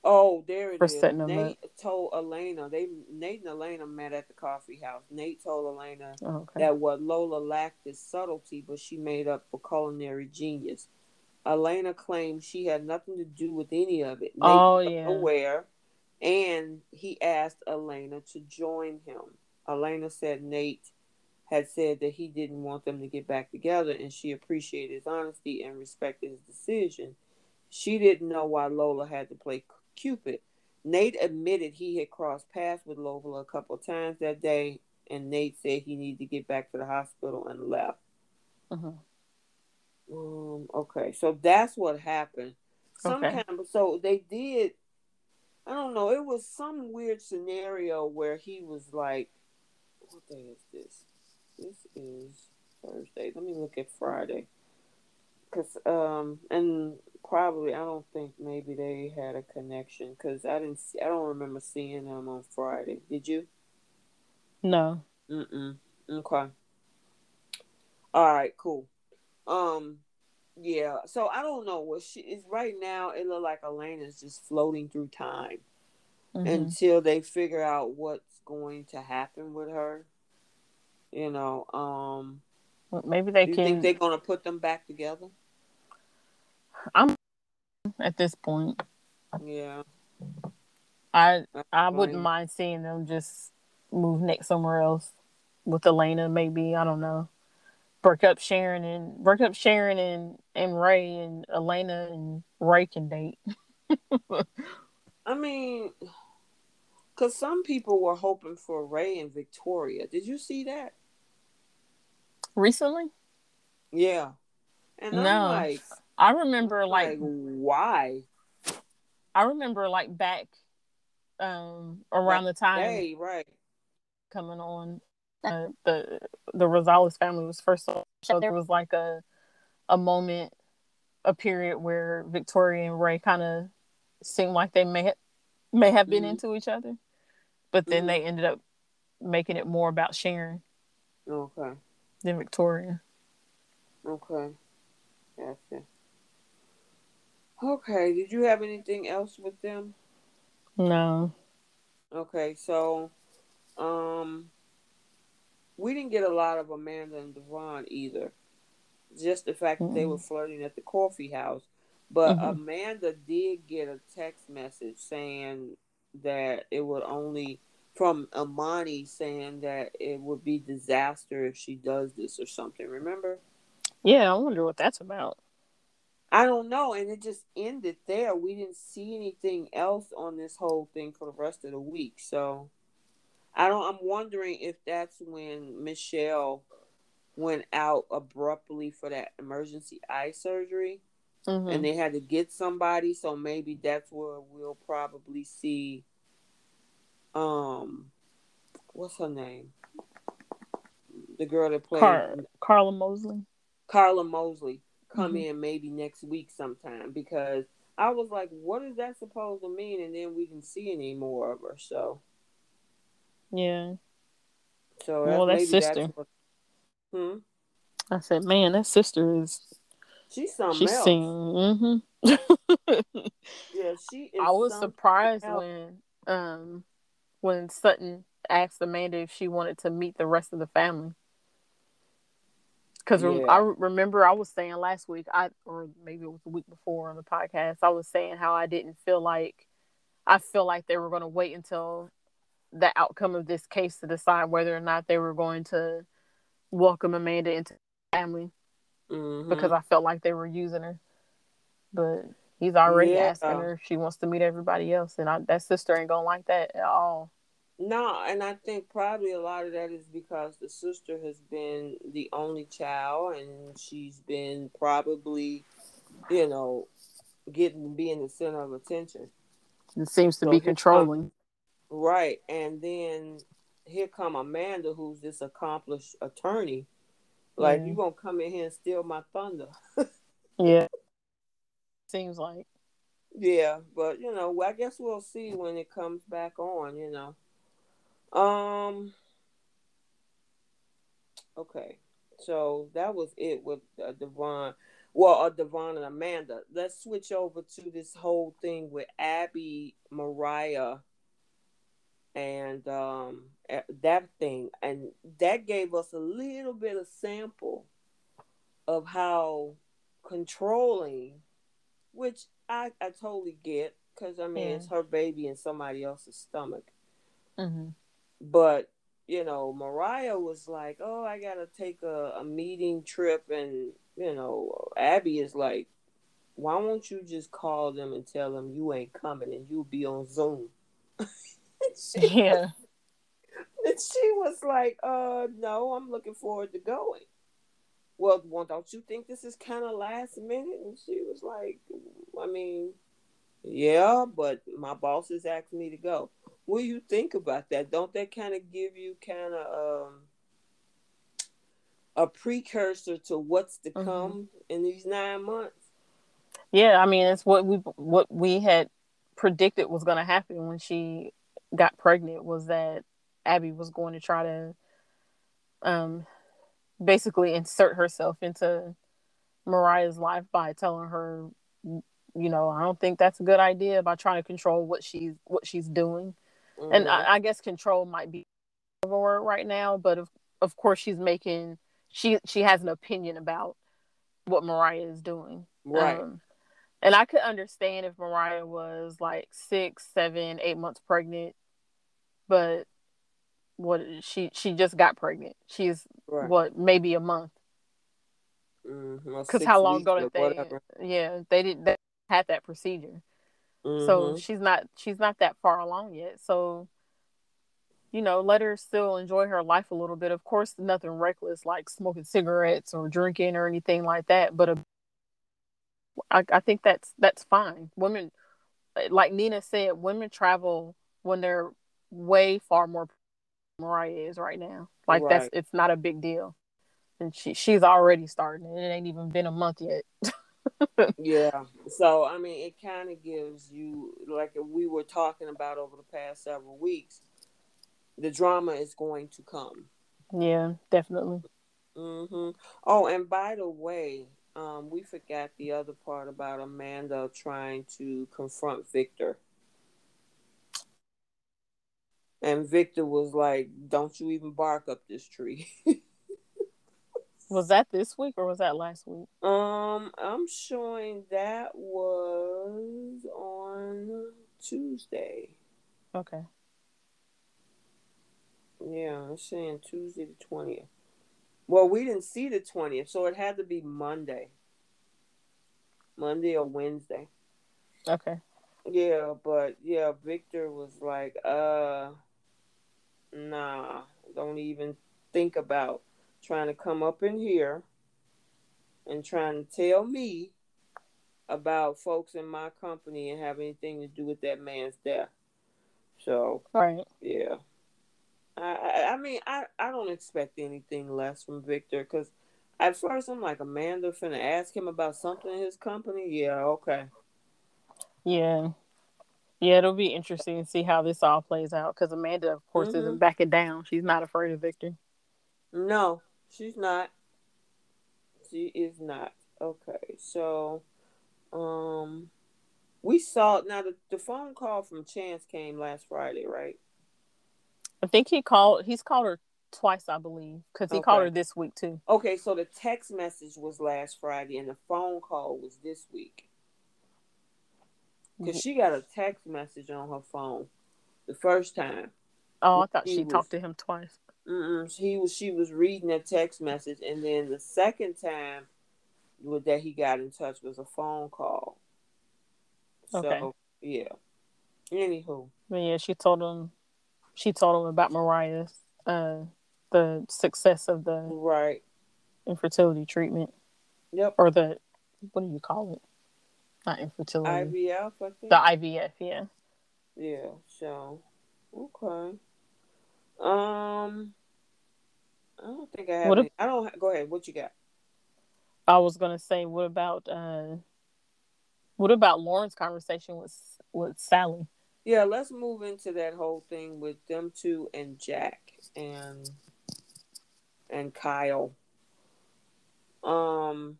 Oh, there it For is. setting them Nate told Elena they Nate and Elena met at the coffee house. Nate told Elena Oh, okay. that what Lola lacked is subtlety, but she made up for culinary genius. Elena claimed she had nothing to do with any of it. Nate Oh, yeah. aware, and he asked Elena to join him. Elena said Nate had said that he didn't want them to get back together, and she appreciated his honesty and respected his decision. She didn't know why Lola had to play Cupid. Nate admitted he had crossed paths with Lola a couple of times that day, and Nate said he needed to get back to the hospital and left. Mhm. Um, okay, so that's what happened. Some Okay. kind of so they did. I don't know. It was some weird scenario where he was like, "What day is this? This is Thursday. Let me look at Friday." Cause um and probably I don't think maybe they had a connection because I didn't see I don't remember seeing them on Friday. Did you? No. Mm-mm. Okay. All right, cool. Um, yeah. So I don't know what she is right now. It look like Elena's just floating through time Mhm. until they figure out what's going to happen with her. You know, um, Well, Maybe they can. think they're gonna put them back together? I'm at this point. Yeah. I I wouldn't mind seeing them just move next somewhere else with Elena. Maybe I don't know. Break up Sharon and break up Sharon and and Rey and Elena and Rey can date. I mean, cause some people were hoping for Rey and Victoria. Did you see that? Recently, Yeah. And I'm No. like, I remember like, like why? I remember like back um around the time Hey, right. coming on uh, the the Rosales family was first the show. There was like a a moment, a period where Victoria and Rey kind of seemed like they may ha- may have been Mhm. into each other, but then Mhm. they ended up making it more about Sharon Okay. than Victoria. Okay. Gotcha. Okay. Did you have anything else with them? No, Okay, so um we didn't get a lot of Amanda and Devon either. Just the fact that they were flirting at the coffee house. But Mhm. Amanda did get a text message saying that it would only from Imani saying that it would be disaster if she does this or something. Remember? yeah, I wonder what that's about. I don't know, and it just ended there. We didn't see anything else on this whole thing for the rest of the week. So I don't I'm wondering if that's when Michelle went out abruptly for that emergency eye surgery Mhm. and they had to get somebody, so maybe that's where we'll probably see um what's her name? The girl that played Car- Karla Mosley. Karla Mosley come Mhm. in maybe next week sometime because I was like, what is that supposed to mean? And then we didn't see any more of her. So, Yeah, so Well, that's, that's sister. what. Hmm. I said, man, that sister is She's something she's else. seen. hmm Yeah, she is. I was surprised else. when um when Sutton asked Amanda if she wanted to meet the rest of the family. Because Yeah. I remember I was saying last week, I or maybe it was the week before on the podcast, I was saying how I didn't feel like I feel like they were going to wait until the outcome of this case to decide whether or not they were going to welcome Amanda into the family Mhm. because I felt like they were using her. But he's already Yeah. asking her if she wants to meet everybody else, and I, that sister ain't gonna like that at all. No, and I think probably a lot of that is because the sister has been the only child, and she's been probably, you know, getting being the center of attention. It seems to So be controlling. Right, and then here come Amanda, who's this accomplished attorney. Like Yeah. you gonna come in here and steal my thunder? Yeah, seems like Yeah, but you know, I guess we'll see when it comes back on. You know. Um. Okay, so that was it with uh, Devon. Well, uh, Devon and Amanda. Let's switch over to this whole thing with Abby, Mariah, and um that thing, and that gave us a little bit of sample of how controlling, which I I totally get, because I mean yeah. it's her baby in somebody else's stomach. Mm-hmm. But you know, Mariah was like, "Oh, I gotta take a, a meeting trip," and you know, Abby is like, "Why won't you just call them and tell them you ain't coming and you'll be on Zoom?" she, yeah. And she was like, "Uh, no, I'm looking forward to going." Well, well, don't you think this is kind of last minute? And she was like, "I mean, yeah, but my boss has asked me to go." what do you think about that? Don't that kind of give you kind of um, a precursor to what's to mm-hmm. come in these nine months? Yeah, I mean, it's what we what we had predicted was going to happen when she got pregnant was that Abby was going to try to um basically insert herself into Mariah's life by telling her you know, I don't think that's a good idea by trying to control what she's what she's doing. Mm-hmm. And I, mm-hmm. I, guess control might be a word right now, but of of course she's making she she has an opinion about what Mariah is doing. Right. Um, and I could understand if Mariah was like six, seven, eight months pregnant, but what she she just got pregnant. She's right. what maybe a month. Because mm-hmm. how long ago did they? Whatever. Yeah, they didn't they had that procedure. Mm-hmm. So she's not she's not that far along yet. So you know, let her still enjoy her life a little bit. Of course, nothing reckless like smoking cigarettes or drinking or anything like that. But a, I, I think that's that's fine. Women, like Nina said, women travel when they're way far more. Mariah is right now. Like right. that's it's not a big deal, and she she's already starting. and It ain't even been a month yet. yeah. So I mean, it kind of gives you like we were talking about over the past several weeks. The drama is going to come. Yeah, definitely. Mm-hmm. Oh, and by the way, um, we forgot the other part about Amanda trying to confront Victor. And Victor was like, "Don't you even bark up this tree." Was that this week or was that last week? Um, I'm showing that was on Tuesday. Okay. Yeah, I'm saying Tuesday the twentieth. Well, we didn't see the twentieth, so it had to be Monday. Monday or Wednesday. Okay. Yeah, but yeah, Victor was like, uh nah, don't even think about trying to come up in here and trying to tell me about folks in my company and have anything to do with that man's death. So, right, yeah. I, I mean, I, I don't expect anything less from Victor because at first I'm like, Amanda finna ask him about something in his company. Yeah, okay. Yeah. Yeah, it'll be interesting to see how this all plays out because Amanda, of course, mm-hmm. isn't backing down. She's not afraid of Victor. No, She's not. She is not. Okay, so um we saw now the, the phone call from Chance came last Friday, right? I think he called he's called her twice, I believe, because he okay. called her this week too. Okay, so the text message was last Friday and the phone call was this week. Because she got a text message on her phone the first time. Oh, I thought she was, talked to him twice. Mm-mm. He was she was reading a text message, and then the second time that he got in touch was a phone call. Okay. So yeah. Anywho. But yeah, she told him. She told him about Mariah's uh, the success of the right infertility treatment. Yep. Or the what do you call it? Not infertility. IVF. I think. The IVF. Yeah. Yeah. So okay. Um, I don't think I have. What if, I don't. Go ahead. What you got? I was gonna say, what about uh, What about Lauren's conversation with with Sally? Yeah, let's move into that whole thing with them two and Jack and and Kyle. Um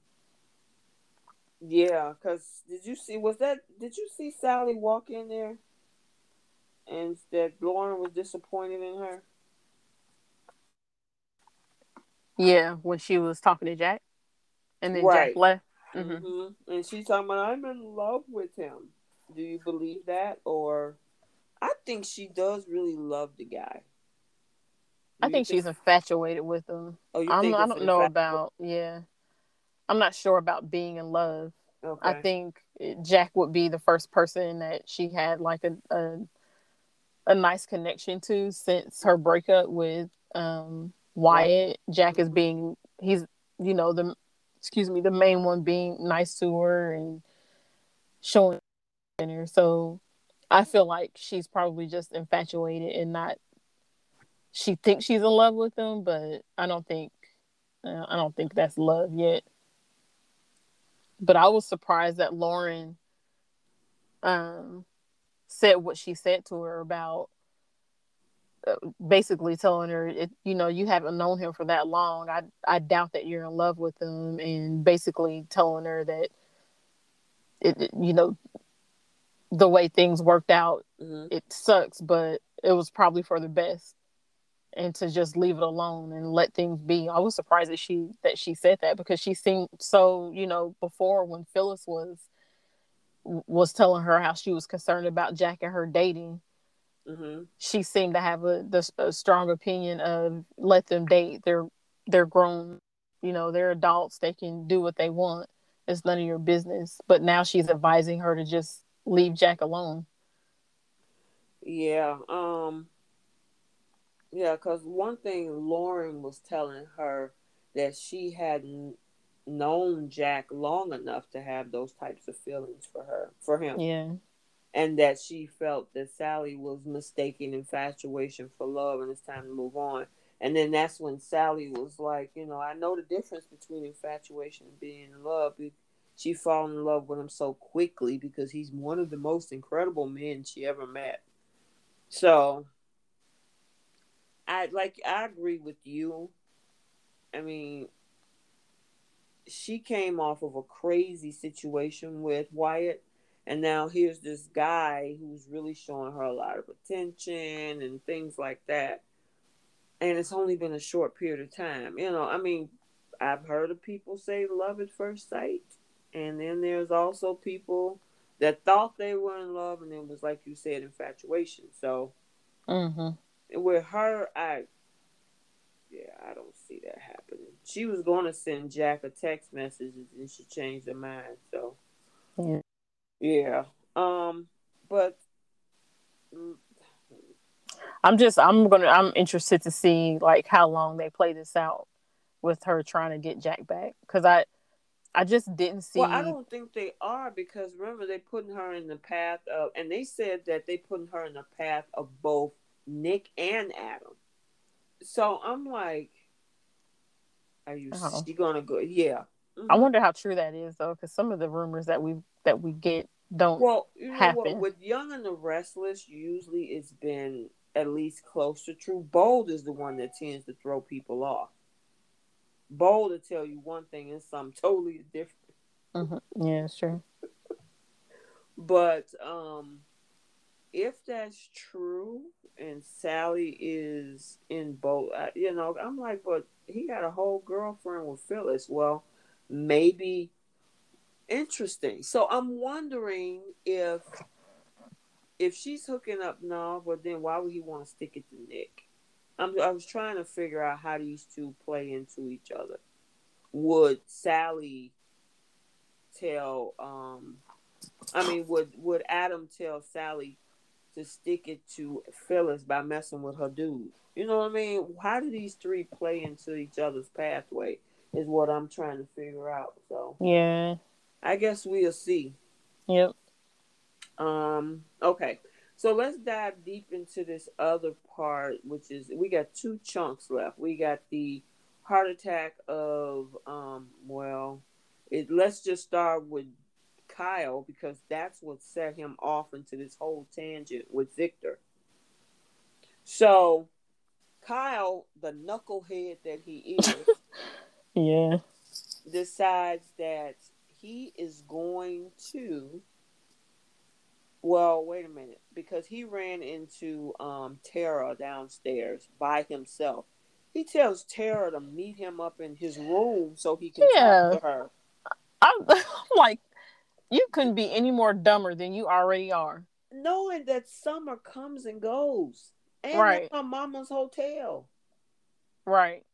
yeah, cuz did you see was that did you see Sally walk in there and that Lauren was disappointed in her? Yeah, when she was talking to Jack, and then right. Jack left. Mm-hmm. Mm-hmm. And she's talking about, I'm in love with him. Do you believe that? Or I think she does really love the guy. Do I think, think, she's infatuated with him. Oh, you I'm, I don't know about, yeah. I'm not sure about being in love. Okay. I think Jack would be the first person that she had like a, a, a nice connection to since her breakup with um, Wyatt. Jack is being he's you know the excuse me the main one being nice to her and showing her. So I feel like she's probably just infatuated and not. She thinks she's in love with him, but I don't think uh, I don't think that's love yet. But I was surprised that Lauren um, said what she said to her about basically telling her, it, you know, you haven't known him for that long. I I doubt that you're in love with him, and basically telling her that it, you know, the way things worked out, mm-hmm. it sucks, but it was probably for the best, and to just leave it alone and let things be. I was surprised that she that she said that because she seemed so, you know, before when Phyllis was was telling her how she was concerned about Jack and her dating mm-hmm. she seemed to have a, a strong opinion of let them date. They're they're grown, you know, they're adults. They can do what they want. It's none of your business. But now she's advising her to just leave Jack alone. Yeah. Um. Yeah, because one thing Lauren was telling her that she hadn't known Jack long enough to have those types of feelings for her, for him. Yeah and that she felt that Sally was mistaking infatuation for love and it's time to move on. And then that's when Sally was like, you know, I know the difference between infatuation and being in love. She fell in love with him so quickly because he's one of the most incredible men she ever met. So I like I agree with you. I mean, she came off of a crazy situation with Wyatt and now here's this guy who's really showing her a lot of attention and things like that. And it's only been a short period of time. You know, I mean, I've heard of people say love at first sight. And then there's also people that thought they were in love and it was like you said, infatuation. So mm-hmm. With her, I yeah, I don't see that happening. She was going to send Jack a text message and she changed her mind. So yeah. Yeah. Um, but I'm just I'm gonna I'm interested to see like how long they play this out with her trying to get Jack back because I I just didn't see. Well, I don't think they are because remember they putting her in the path of, and they said that they putting her in the path of both Nick and Adam. So I'm like, are you? Oh. She gonna go? Yeah. Mm-hmm. I wonder how true that is though, because some of the rumors that we that we get don't well you know happen. What? with Young and the Restless. Usually, it's been at least close to true. Bold is the one that tends to throw people off. Bold to tell you one thing and something totally different. Mm-hmm. Yeah, sure. but um, if that's true, and Sally is in both, you know, I'm like, but he got a whole girlfriend with Phyllis. Well, maybe interesting. So I'm wondering if if she's hooking up now, but then why would he want to stick it to Nick? I'm, I was trying to figure out how these two play into each other. Would Sally tell? um I mean, would would Adam tell Sally to stick it to Phyllis by messing with her dude? You know what I mean? How do these three play into each other's pathway? is what I'm trying to figure out. So yeah, I guess we'll see. Yep. Um. Okay. So let's dive deep into this other part, which is we got two chunks left. We got the heart attack of um. Well, it. Let's just start with Kyle because that's what set him off into this whole tangent with Victor. So Kyle, the knucklehead that he is, yeah, decides that he is going to well, wait a minute, because he ran into um, Tara downstairs by himself. He tells Tara to meet him up in his room so he can yeah. talk to her. I'm, I'm like, you couldn't be any more dumber than you already are. Knowing that summer comes and goes, and right, my mama's hotel. Right.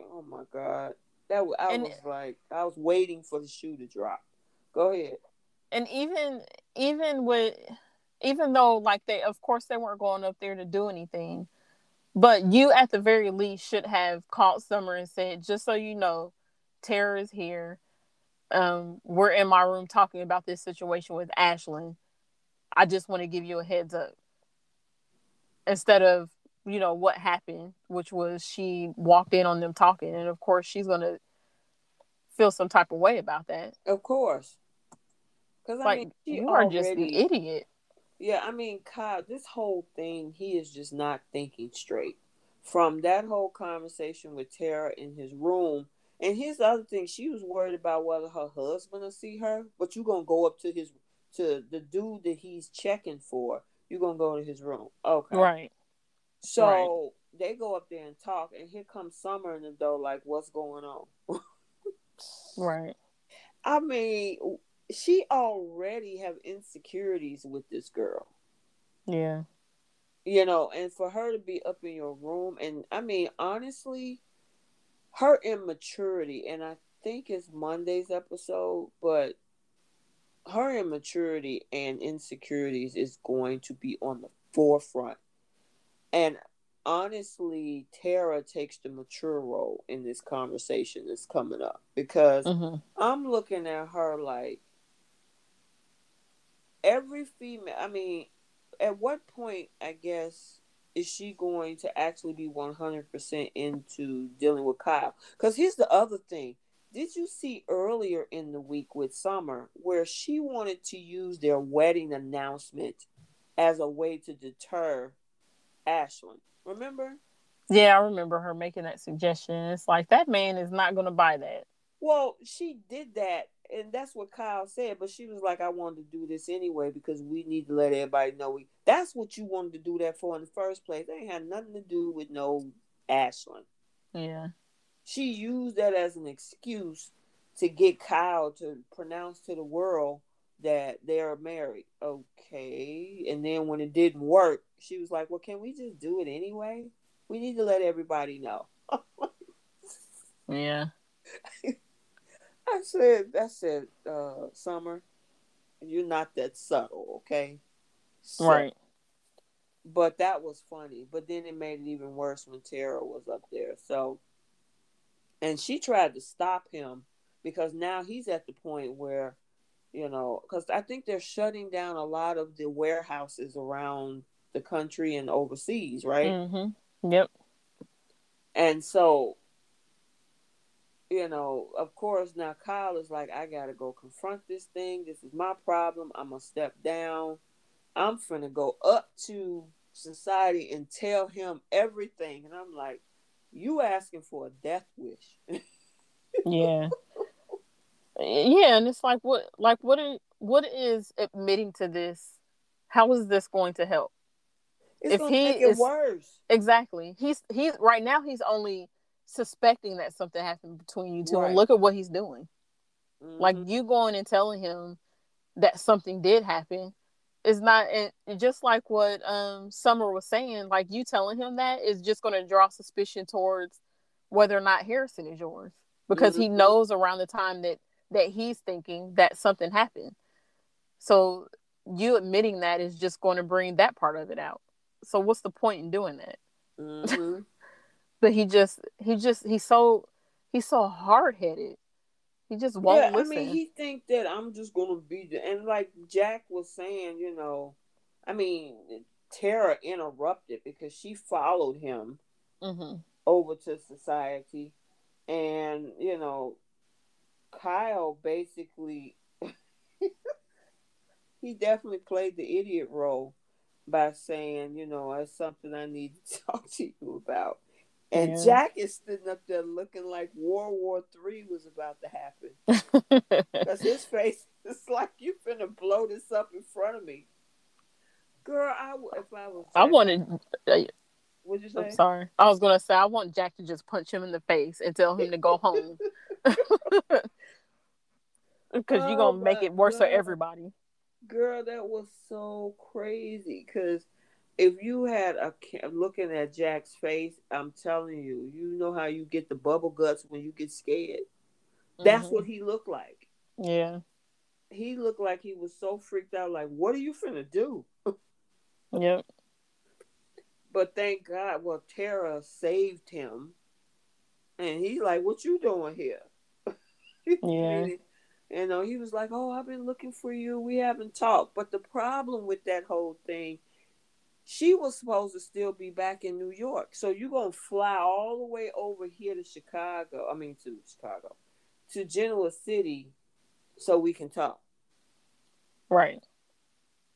Oh my god, that I and, was like, I was waiting for the shoe to drop. Go ahead and even even with even though like they of course they weren't going up there to do anything but you at the very least should have called summer and said just so you know tara is here um we're in my room talking about this situation with Ashland i just want to give you a heads up instead of you know what happened which was she walked in on them talking and of course she's gonna feel some type of way about that of course because like, I mean, you are just the idiot. Yeah, I mean, Kyle, this whole thing, he is just not thinking straight. From that whole conversation with Tara in his room, and here's the other thing: she was worried about whether her husband will see her, but you're gonna go up to his to the dude that he's checking for. You're gonna go to his room, okay? Right. So right. they go up there and talk, and here comes Summer and the door, like, "What's going on?" right. I mean, she already have insecurities with this girl. Yeah. You know, and for her to be up in your room and I mean honestly her immaturity and I think it's Monday's episode, but her immaturity and insecurities is going to be on the forefront. And honestly, Tara takes the mature role in this conversation that's coming up because mm-hmm. I'm looking at her like every female i mean at what point i guess is she going to actually be 100% into dealing with kyle? Because here's the other thing. Did you see earlier in the week with summer where she wanted to use their wedding announcement as a way to deter Ashland? Remember? Yeah i remember her making that suggestion. It's like that man is not going to buy that. Well she did that and that's what Kyle said. But she was like, I wanted to do this anyway because we need to let everybody know we. That's what you wanted to do that for in the first place. They had nothing to do with no Ashland. Yeah. She used that as an excuse to get Kyle to pronounce to the world that they're married. Okay. And then when it didn't work, she was like, Well, can we just do it anyway? We need to let everybody know. yeah. I said, I said, uh, Summer, you're not that subtle, okay? So, right. But that was funny. But then it made it even worse when Tara was up there. So, and she tried to stop him because now he's at the point where, you know, because I think they're shutting down a lot of the warehouses around the country and overseas, right? Mm-hmm. Yep. And so you know, of course, now Kyle is like, I gotta go confront this thing. This is my problem. I'm gonna step down. I'm gonna go up to society and tell him everything. And I'm like, you asking for a death wish. yeah. Yeah, and it's like what like what is what is admitting to this? How is this going to help? It's if he is worse. Exactly. He's he's right now he's only suspecting that something happened between you two right. and look at what he's doing mm-hmm. like you going and telling him that something did happen is not and just like what um summer was saying like you telling him that is just going to draw suspicion towards whether or not harrison is yours because mm-hmm. he knows around the time that that he's thinking that something happened so you admitting that is just going to bring that part of it out so what's the point in doing that mm-hmm. but he just he just he's so he's so hard headed. He just won't yeah, listen. I mean, he think that I'm just gonna be and like Jack was saying, you know, I mean, Tara interrupted because she followed him mm-hmm. over to society, and you know, Kyle basically he definitely played the idiot role by saying, you know, that's something I need to talk to you about. And yeah. Jack is sitting up there looking like World War Three was about to happen. Because his face is like you finna blow this up in front of me. Girl, I if I was Jack, I wanted uh, What'd you say? I'm sorry. I was gonna say I want Jack to just punch him in the face and tell him to go home. Because oh, you're gonna make it worse God. for everybody. Girl, that was so crazy. Because if you had a looking at Jack's face, I'm telling you, you know how you get the bubble guts when you get scared. That's mm-hmm. what he looked like. Yeah. He looked like he was so freaked out. Like, what are you finna do? yep. But thank God, well, Tara saved him, and he's like, "What you doing here?" Yeah. you know, he was like, "Oh, I've been looking for you. We haven't talked." But the problem with that whole thing, she was supposed to still be back in New York. So you're gonna fly all the way over here to Chicago. I mean, to Chicago, to Genoa City, so we can talk. Right.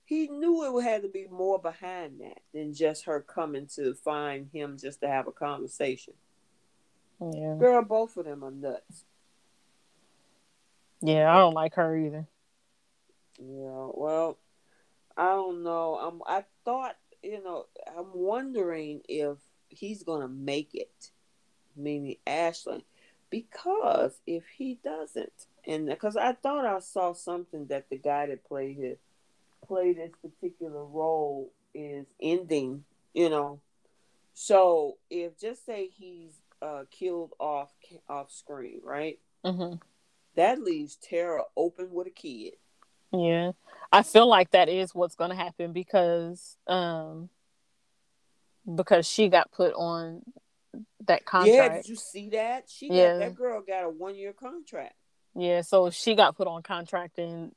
He knew it had to be more behind that than just her coming to find him just to have a conversation. Yeah. Girl, both of them are nuts. Yeah, I don't like her either. Yeah, well, I don't know. I'm. I thought, you know, I'm wondering if he's gonna make it, meaning Ashland, because if he doesn't, and because I thought I saw something that the guy that played his play this particular role is ending, you know. So if just say he's uh, killed off off screen, right? Mm-hmm that leaves Tara open with a kid. Yeah. I feel like that is what's going to happen because um because she got put on that contract. Yeah, did you see that? She yeah. Got, that girl got a 1-year contract. Yeah, so she got put on contract and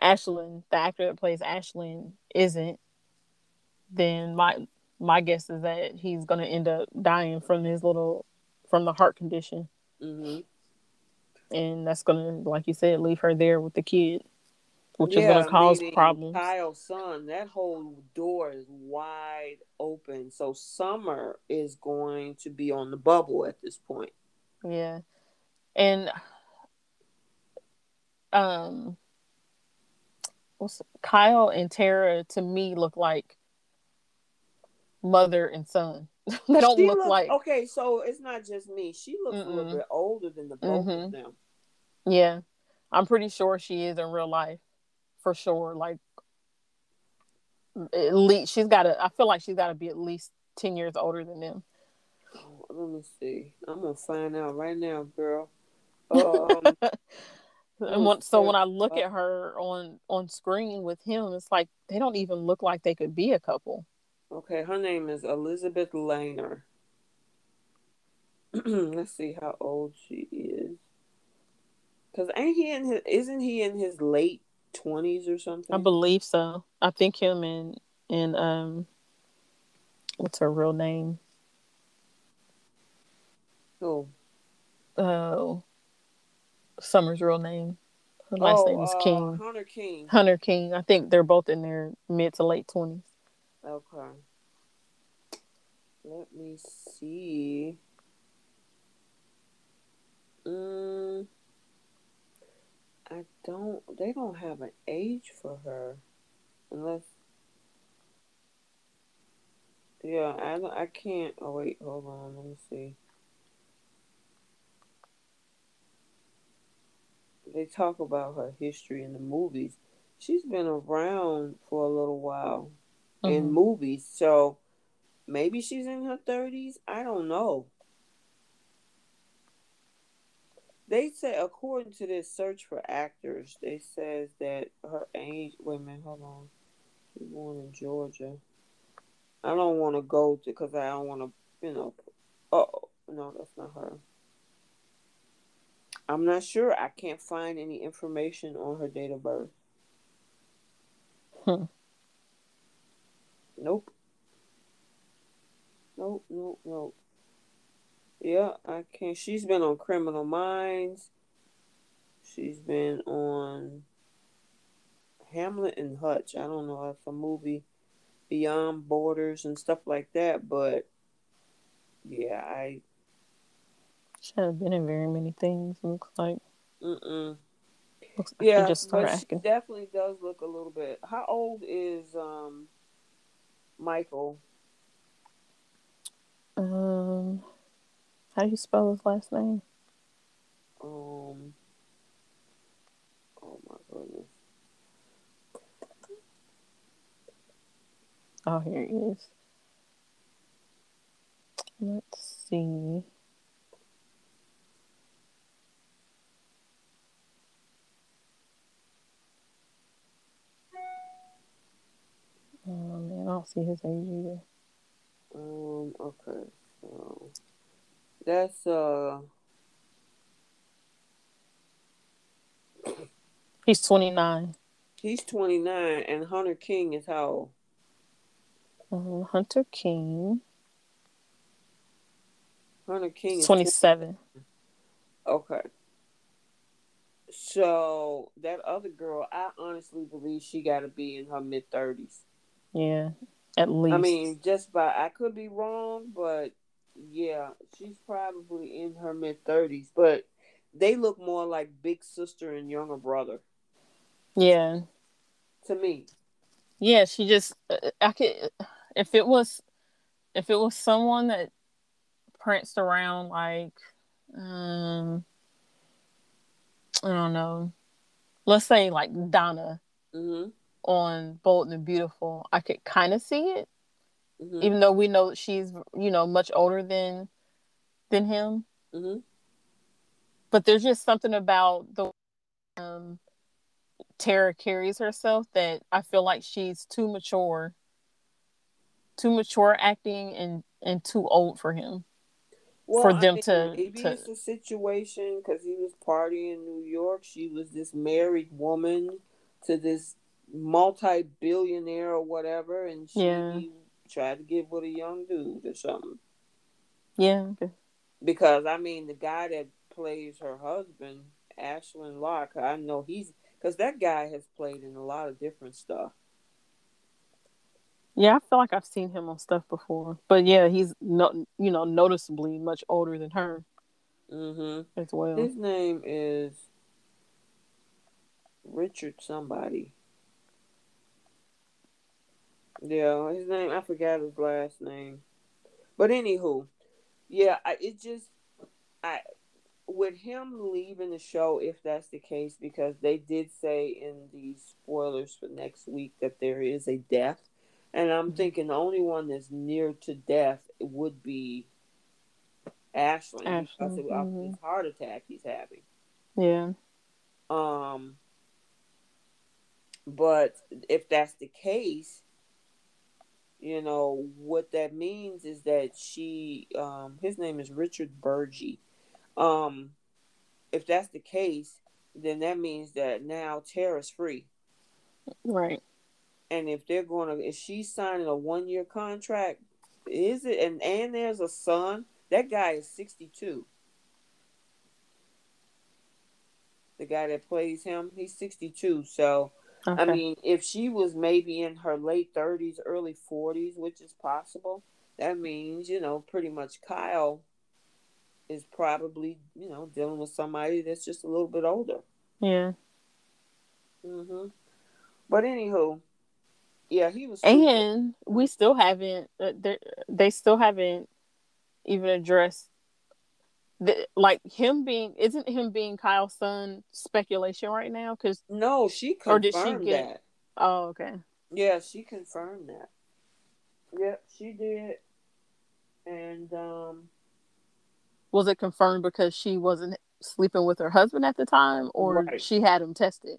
Ashland, the actor that plays Ashland isn't then my my guess is that he's going to end up dying from his little from the heart condition. hmm and that's gonna, like you said, leave her there with the kid, which yeah, is gonna cause problems. Kyle's son, that whole door is wide open, so Summer is going to be on the bubble at this point. Yeah, and um, what's Kyle and Tara to me look like mother and son. they don't look looks, like okay. So it's not just me. She looks Mm-mm. a little bit older than the both mm-hmm. of them. Yeah, I'm pretty sure she is in real life, for sure. Like at least she's got to. I feel like she's got to be at least ten years older than them. Oh, let me see. I'm gonna find out right now, girl. Um, and when, so when I look at her on on screen with him, it's like they don't even look like they could be a couple. Okay, her name is Elizabeth Leiner. Let's see how old she is. Cause ain't he in his? Isn't he in his late twenties or something? I believe so. I think him and and um, what's her real name? Oh, oh, Summer's real name. Her last oh, name is uh, King. Hunter King. Hunter King. I think they're both in their mid to late twenties. Okay. Let me see. Mm, I don't. They don't have an age for her, unless. Yeah, I I can't. Oh wait, hold on. Let me see. They talk about her history in the movies. She's been around for a little while mm-hmm. in movies, so maybe she's in her thirties. I don't know. They say, according to this search for actors, they says that her age. Wait a minute, hold on. She's born in Georgia. I don't want to go to because I don't want to, you know. Oh no, that's not her. I'm not sure. I can't find any information on her date of birth. Hmm. Nope. Nope, nope, nope. Yeah, I can. She's been on Criminal Minds. She's been on Hamlet and Hutch. I don't know if a movie Beyond Borders and stuff like that, but yeah, I She hasn't been in very many things. Looks like. mm-mm. Looks like yeah, just but she definitely does look a little bit. How old is um Michael? Um, how do you spell his last name? Um. Oh my goodness. Oh, here he is. Let's see. Oh man, I don't see his age either. Um. Okay. So that's uh. He's 29. He's twenty nine, and Hunter King is how old? Um, Hunter King, Hunter King is 27. Okay. So that other girl, I honestly believe she got to be in her mid thirties. Yeah, at least. I mean, just by I could be wrong, but yeah, she's probably in her mid thirties. But they look more like big sister and younger brother yeah, to me. yeah. She just, uh, I could, if it was, if it was someone that pranced around like, um, I don't know, let's say like Donna hmm on Bold and Beautiful, I could kind of see it, hmm even though we know she's, you know, much older than than him. hmm But there's just something about the um, Tara carries herself that I feel like she's too mature, too mature acting, and and too old for him. Well, For I them mean, to- maybe to- it's a situation because he was partying in New York. She was this married woman to this multi-billionaire or whatever, and she Yeah. Tried to get with a young dude or something. Yeah, Because I mean, the guy that plays her husband, Ashland Locke, I know he's because that guy has played in a lot of different stuff. yeah. I feel like I've seen him on stuff before, but yeah, he's not, you know, noticeably much older than her Mm-hmm. as well. His name is Richard somebody. Yeah, his name I forgot his last name. But anywho, yeah, I, it just I with him leaving the show if that's the case because they did say in the spoilers for next week that there is a death. And I'm Mhm. thinking the only one that's near to death would be Ashland, because Ashland, of mhm. his heart attack he's having. Yeah, Um, but if that's the case, you know what that means is that she, um, his name is Richard Burgi. Um, if that's the case, then that means that now Tara's free. right. And if they're going to, if she's signing a one year contract, is it? And and there's a son. That guy is sixty two. The guy that plays him, he's sixty two. So Okay. I mean, if she was maybe in her late thirties, early forties, which is possible, that means you know pretty much Kyle is probably you know dealing with somebody that's just a little bit older. yeah. hmm But anywho, yeah, he was. stupid. And we still haven't. Uh, they they still haven't even addressed. The, like him being isn't him being Kyle's son speculation right now because no, she Or confirmed did she get- that. oh okay Yeah, she confirmed that. Yep, she did. And um was it confirmed because she wasn't sleeping with her husband at the time or Right. she had him tested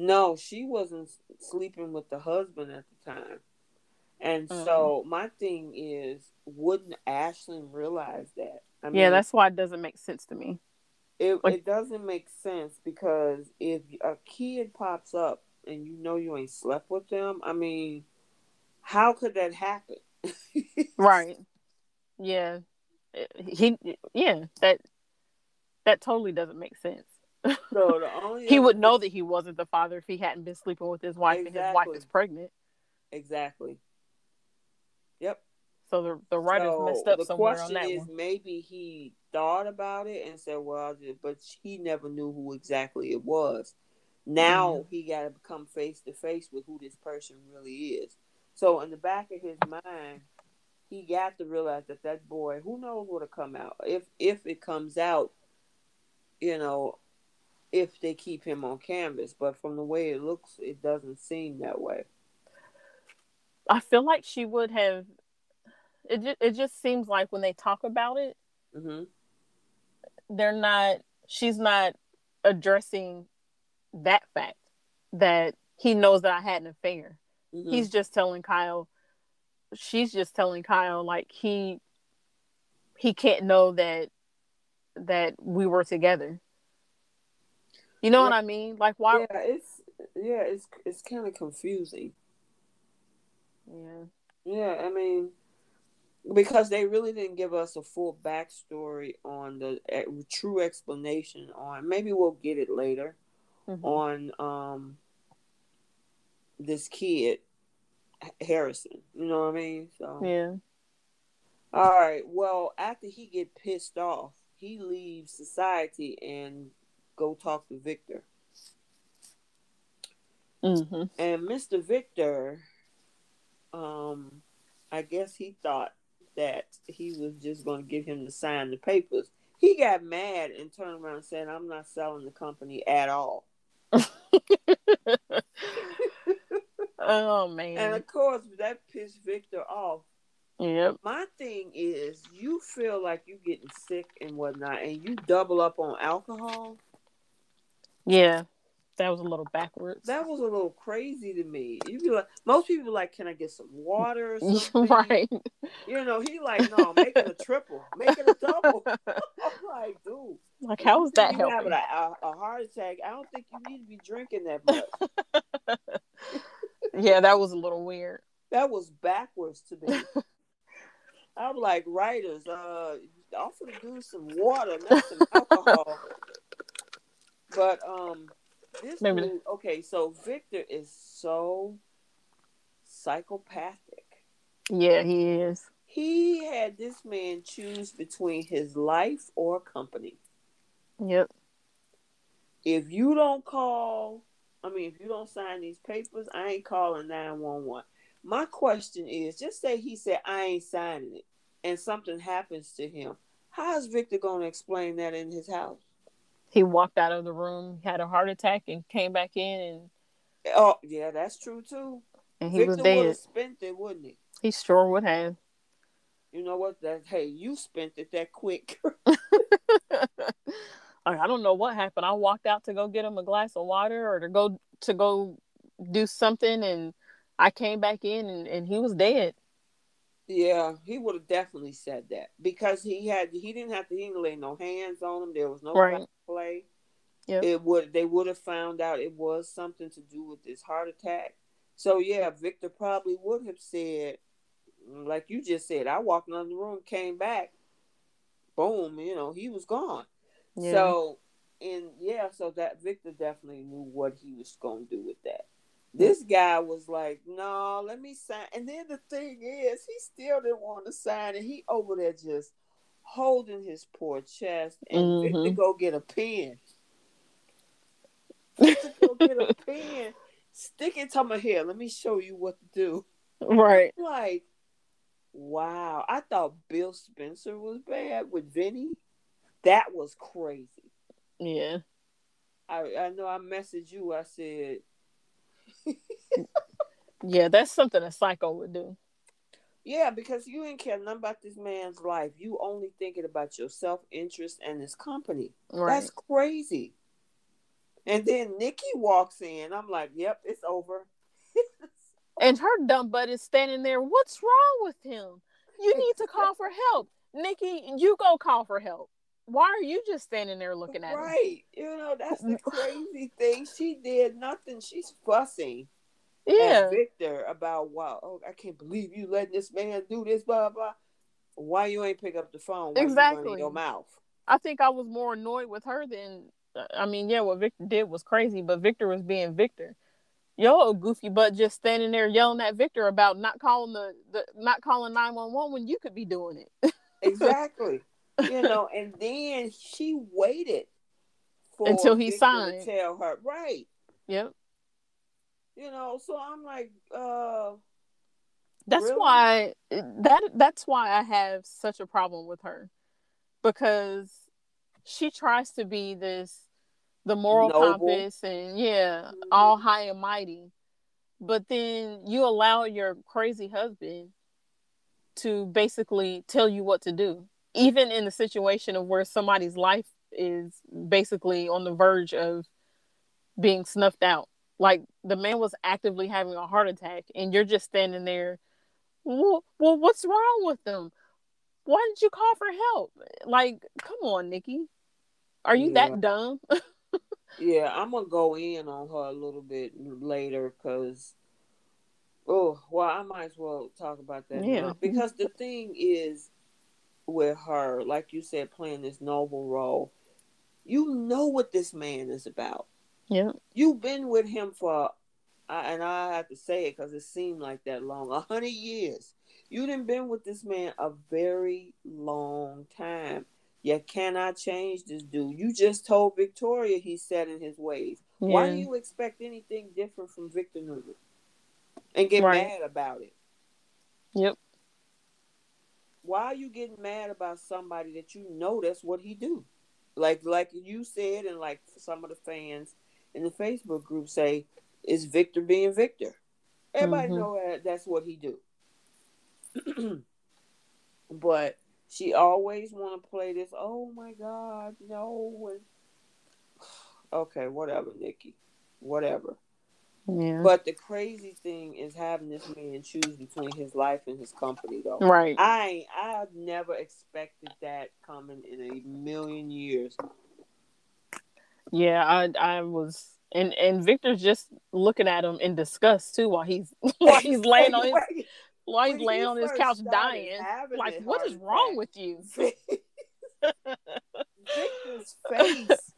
no, she wasn't sleeping with the husband at the time. And Mm. so my thing is, wouldn't Ashland realize that? I yeah that's why it doesn't make sense to me it. it doesn't make sense because if a kid pops up and you know you ain't slept with them, I mean, how could that happen? right yeah he yeah that that totally doesn't make sense So the only he would know that he wasn't the father if he hadn't been sleeping with his wife and his wife is pregnant. exactly. Yep. So the the writers So messed up somewhere on that is one. maybe he thought about it and said, "Well," but he never knew who exactly it was. Now Mm-hmm. he got to come face to face with who this person really is. So in the back of his mind, he got to realize that that boy, who knows what'll come out if if it comes out, you know, if they keep him on canvas. But from the way it looks, it doesn't seem that way. I feel like she would have. It just, it just seems like when they talk about it, hmm they're not. She's not addressing that fact that he knows that I had an affair. hmm He's just telling Kyle. She's just telling Kyle like he. He can't know that, that we were together. You know what I mean? Like why? yeah, it's yeah, it's it's kind of confusing. yeah. Yeah, I mean, because they really didn't give us a full backstory on the eh, true explanation on. Maybe we'll get it later Mhm. on um this kid Harrison. You know what I mean? So Yeah. all right. Well, after he get pissed off, he leaves society and go talk to Victor. hmm And Mr. Victor, um, I guess he thought that he was just going to get him to sign the papers. He got mad and turned around and said, "I'm not selling the company at all." oh man. And of course, that pissed Victor off. yep. My thing is, you feel like you're getting sick and whatnot, and you double up on alcohol. Yeah. That was a little backwards. That was a little crazy to me. You be like, most people like, "Can I get some water or something?" right. You know, he like, no, make it a triple, make it a double. I'm like, dude, like how is that you helping? having a, a, a heart attack? I don't think you need to be drinking that much. yeah, that was a little weird. that was backwards to me. I'm like, writers, uh, offer to do some water, not some alcohol. But um, this Maybe- dude, okay, so Victor is so psychopathic. Yeah, he is. He had this man choose between his life or company. Yep. if you don't call, I mean, if you don't sign these papers, I ain't calling 911. My question is just say he said, I ain't signing it, and something happens to him. How is Victor going to explain that in his house? He walked out of the room, had a heart attack, and came back in, and Oh, yeah, that's true too. and he Victor was dead. spent it, wouldn't he? He sure would have. You know what? That hey, you spent it that quick. Like, I don't know what happened. I walked out to go get him a glass of water or to go to go do something, and I came back in, and, and he was dead. Yeah, he would have definitely said that because he had he didn't have to he didn't lay no hands on him. There was no Right. play. Yep. it would they would have found out it was something to do with this heart attack. So yeah, Victor probably would have said, like you just said, I walked in the room, came back, boom, you know, he was gone. Yeah. So and yeah, so that Victor definitely knew what he was gonna do with that. This guy was like, no, let me sign. And then the thing is, he still didn't want to sign, and he over there just holding his poor chest, and Victor Mhm. go get a pen. Victor go get a pen, stick it to my hair. Let me show you what to do. right. Like, wow, I thought Bill Spencer was bad with Vinny. That was crazy. Yeah. I I know I messaged you. I said, Yeah, that's something a psycho would do. yeah, because you ain't care nothing about this man's life. You only thinking about your self interest and his company. Right. That's crazy. And then Nikki walks in. I'm like, yep, it's over. And her dumb butt is standing there. What's wrong with him? You need to call for help. Nikki, you go call for help. Why are you just standing there looking at him? right. You know, that's the crazy thing. She did nothing. She's fussing Yeah. Victor about, wow, oh, I can't believe you letting this man do this, blah, blah. Why you ain't pick up the phone? Exactly. your mouth. I think I was more annoyed with her than I mean, yeah, what Victor did was crazy, but Victor was being Victor. Yo, goofy butt just standing there yelling at Victor about not calling the, the not calling nine one one when you could be doing it. exactly. You know, and then she waited until he Victor signed. tell her right. Yep. You know, so I'm like, uh That's really? why that that's why I have such a problem with her. Because she tries to be this the moral Noble. compass and yeah, mm-hmm. all high and mighty. But then you allow your crazy husband to basically tell you what to do, even in the situation of where somebody's life is basically on the verge of being snuffed out. Like the man was actively having a heart attack, and you're just standing there. Well, well what's wrong with them? Why didn't you call for help? Like, come on, Nikki. Are you yeah. that dumb? yeah, I'm gonna go in on her a little bit later because, oh, well, I might as well talk about that. Yeah, now. because the thing is with her, like you said, playing this noble role, you know what this man is about. Yeah, you've been with him for, and I have to say it because it seemed like that long, a hundred years. You didn't been with this man a very long time you cannot change this dude. You just told Victoria he's set in his ways. Yeah. Why do you expect anything different from Victor Newman? And get right. mad about it. Yep. Why are you getting mad about somebody that you know that's what he do? Like like you said, and like some of the fans in the Facebook group say, is Victor being Victor? Everybody mm-hmm. know that that's what he do. but she always want to play this. Oh my God, no. okay, whatever, Nikki, whatever. Yeah. But the crazy thing is having this man choose between his life and his company, though. Right. I I've never expected that coming in a million years. Yeah, I I was and and Victor's just looking at him in disgust too while he's while he's laying on his while he's laying on his couch dying. Like, what is wrong with you? Victor's face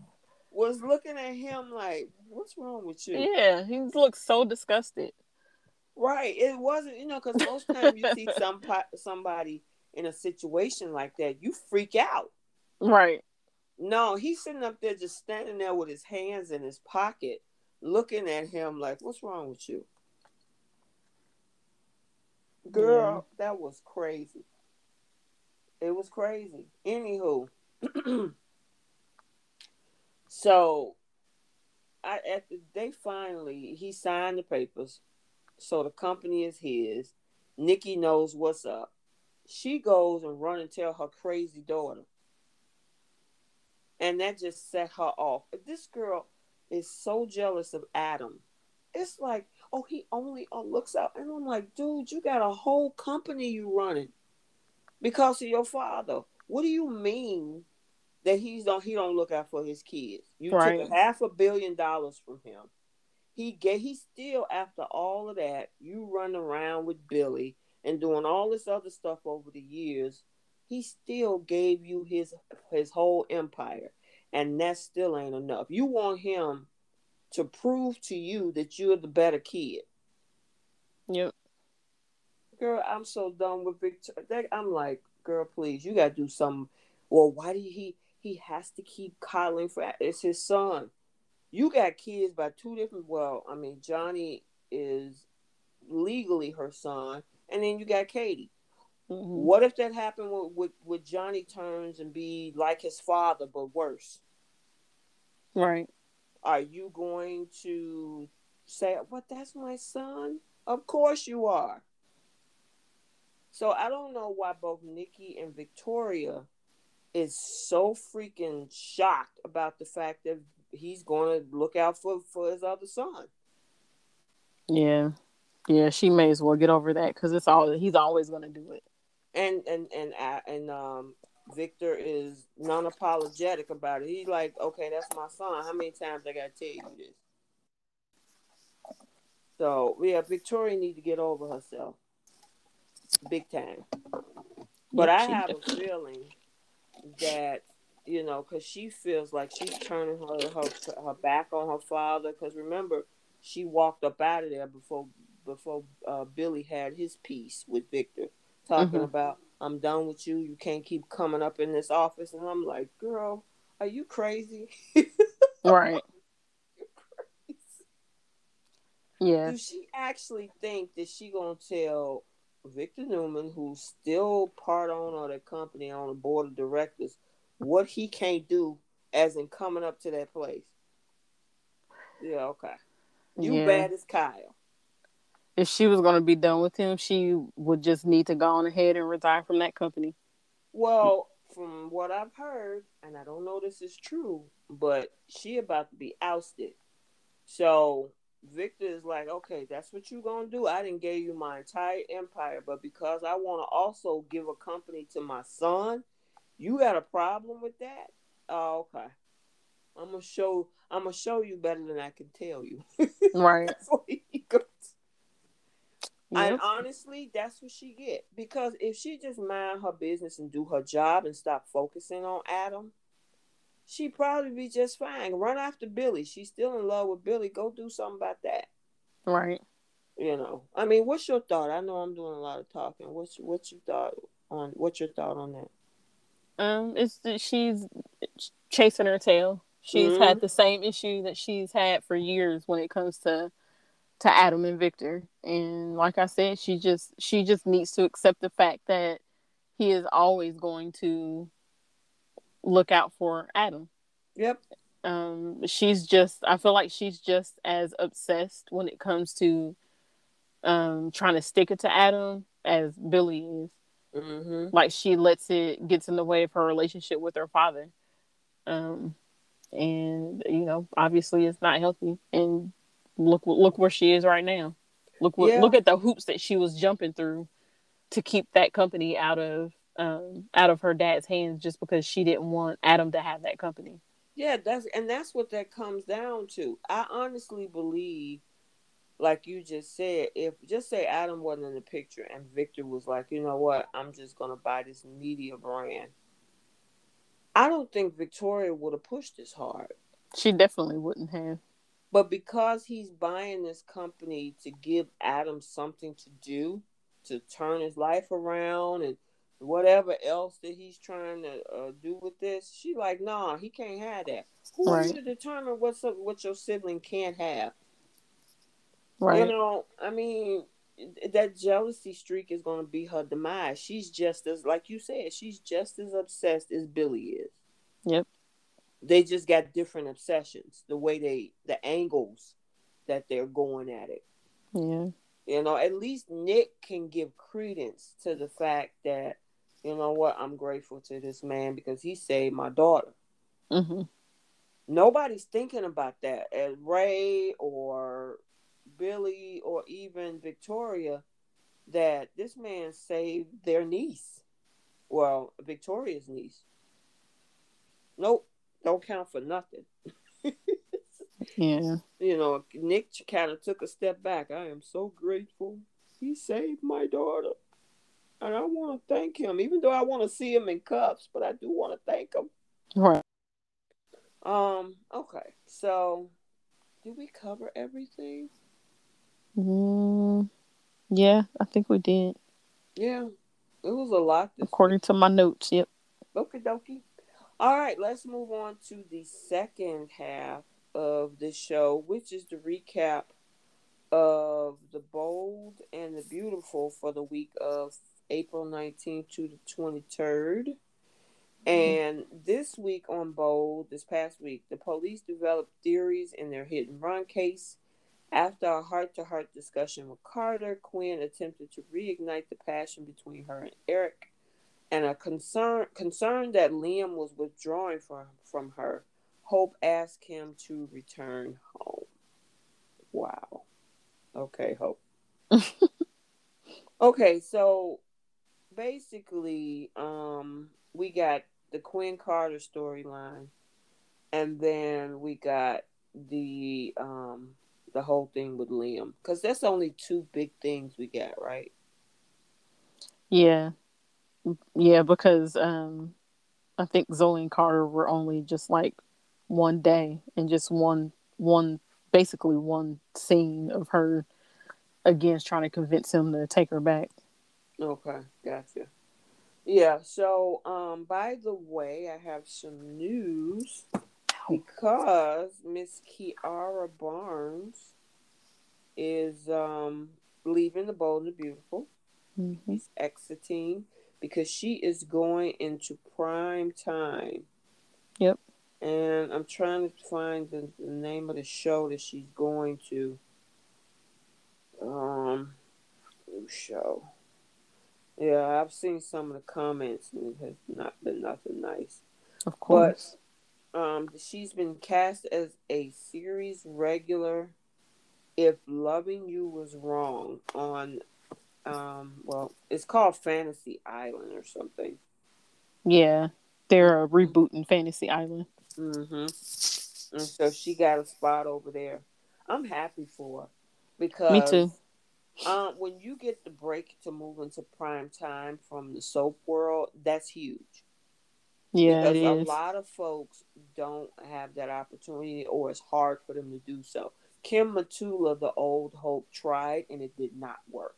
was looking at him like, "What's wrong with you?" Yeah, he looks so disgusted. Right. It wasn't, you know, because most times you see some somebody in a situation like that, you freak out. Right. No, he's sitting up there just standing there with his hands in his pocket, looking at him like, "What's wrong with you?" Girl, yeah. that was crazy. It was crazy. Anywho, so I at the, they finally he signed the papers, so the company is his. Nikki knows what's up. She goes and run and tell her crazy daughter, and that just set her off. This girl is so jealous of Adam. It's like oh, he only uh, looks out. And I'm like, dude, you got a whole company you running because of your father. What do you mean that he's don't he don't look out for his kids? You right. took half a billion dollars from him. He get he still after all of that, you run around with Billy and doing all this other stuff over the years. He still gave you his his whole empire, and that still ain't enough. You want him to prove to you that you're the better kid. Yep. Girl, I'm so done with Victor. I'm like, girl, please, you gotta do something. Well, why do he he has to keep calling for it's his son? You got kids by two different. Well, I mean, Johnny is legally her son, and then you got Katie. Mm-hmm. What if that happened with, with, with Johnny turns and be like his father but worse? Right. Are you going to say, "But that's my son"? Of course you are. So I don't know why both Nikki and Victoria is so freaking shocked about the fact that he's going to look out for for his other son. Yeah, yeah, she may as well get over that because it's all he's always going to do it. And and and uh, and um, Victor is non-apologetic about it. He's like, okay, that's my son. How many times I gotta tell you this? So yeah, Victoria need to get over herself, big time. But I have a feeling that you know, because she feels like she's turning her, her her back on her father. Because remember, she walked up out of there before before uh, Billy had his piece with Victor, talking mm-hmm. about I'm done with you. You can't keep coming up in this office, and I'm like, girl, are you crazy? right. Yeah. Do she actually think that she gonna tell Victor Newman, who's still part owner of the company on the board of directors, what he can't do as in coming up to that place? Yeah, okay. You yeah. bad as Kyle. If she was gonna be done with him, she would just need to go on ahead and retire from that company. Well, from what I've heard, and I don't know this is true, but she about to be ousted. So Victor is like, okay, that's what you're gonna do. I didn't give you my entire empire, but because I want to also give a company to my son, you got a problem with that? Oh, okay. I'm gonna show. I'm gonna show you better than I can tell you. Right. Yep. And honestly, that's what she get because if she just mind her business and do her job and stop focusing on Adam, she'd probably be just fine. Run after Billy. She's still in love with Billy. Go do something about that. Right. You know. I mean, what's your thought? I know I'm doing a lot of talking. What's what's your thought on what's your thought on that? Um, it's that she's chasing her tail. She's mm-hmm. had the same issue that she's had for years when it comes to to Adam and Victor. And like I said, she just she just needs to accept the fact that he is always going to look out for Adam. Yep. Um, she's just I feel like she's just as obsessed when it comes to um trying to stick it to Adam as Billy is. Mm-hmm. Like she lets it gets in the way of her relationship with her father. Um, and you know, obviously it's not healthy. And look look where she is right now. Look yeah. look at the hoops that she was jumping through to keep that company out of um, out of her dad's hands just because she didn't want Adam to have that company. Yeah, that's and that's what that comes down to. I honestly believe, like you just said, if just say Adam wasn't in the picture and Victor was like, you know what, I'm just gonna buy this media brand. I don't think Victoria would have pushed this hard. She definitely wouldn't have. But because he's buying this company to give Adam something to do, to turn his life around and whatever else that he's trying to uh, do with this, she like, nah, he can't have that. Who right. to determine what's up, what your sibling can't have? Right. You know, I mean, that jealousy streak is going to be her demise. She's just as, like you said, she's just as obsessed as Billy is. Yep. They just got different obsessions, the way they, the angles that they're going at it. Yeah. You know, at least Nick can give credence to the fact that you know what? I'm grateful to this man because he saved my daughter. Mm-hmm. Nobody's thinking about that. As Rey or Billy or even Victoria, that this man saved their niece. Well, Victoria's niece. Nope, don't count for nothing. yeah. You know, Nick kind of took a step back. I am so grateful. He saved my daughter and I want to thank him, even though I want to see him in cuffs, but I do want to thank him. Right. Um. Okay. So, did we cover everything? Mm, yeah, I think we did. Yeah, it was a lot. According week. to my notes, yep. Okie dokie. All right, let's move on to the second half of the show, which is the recap of the bold and the beautiful for the week of April 19th to the 23rd. Mm-hmm. And this week on Bold, this past week, the police developed theories in their hit and run case. After a heart to heart discussion with Carter, Quinn attempted to reignite the passion between her and Eric. And a concern concerned that Liam was withdrawing from, from her, Hope asked him to return home. Wow. Okay, Hope. okay, so basically, um, we got the Quinn Carter storyline, and then we got the um the whole thing with Liam, because that's only two big things we got, right? Yeah, yeah, because um, I think Zoe and Carter were only just like one day and just one one basically one scene of her again trying to convince him to take her back. Okay, gotcha. Yeah, so um by the way, I have some news because Miss Kiara Barnes is um leaving the Bold and the Beautiful. Mm-hmm. She's exiting because she is going into prime time. Yep. And I'm trying to find the, the name of the show that she's going to. Um, show. Yeah, I've seen some of the comments and it has not been nothing nice. Of course. But um, she's been cast as a series regular. If loving you was wrong on, um, well, it's called Fantasy Island or something. Yeah, they're rebooting Fantasy Island. Mm-hmm. And so she got a spot over there. I'm happy for her because Me too. Um, when you get the break to move into prime time from the soap world, that's huge. Yeah, because a lot of folks don't have that opportunity, or it's hard for them to do so. Kim Matula, the old Hope, tried and it did not work.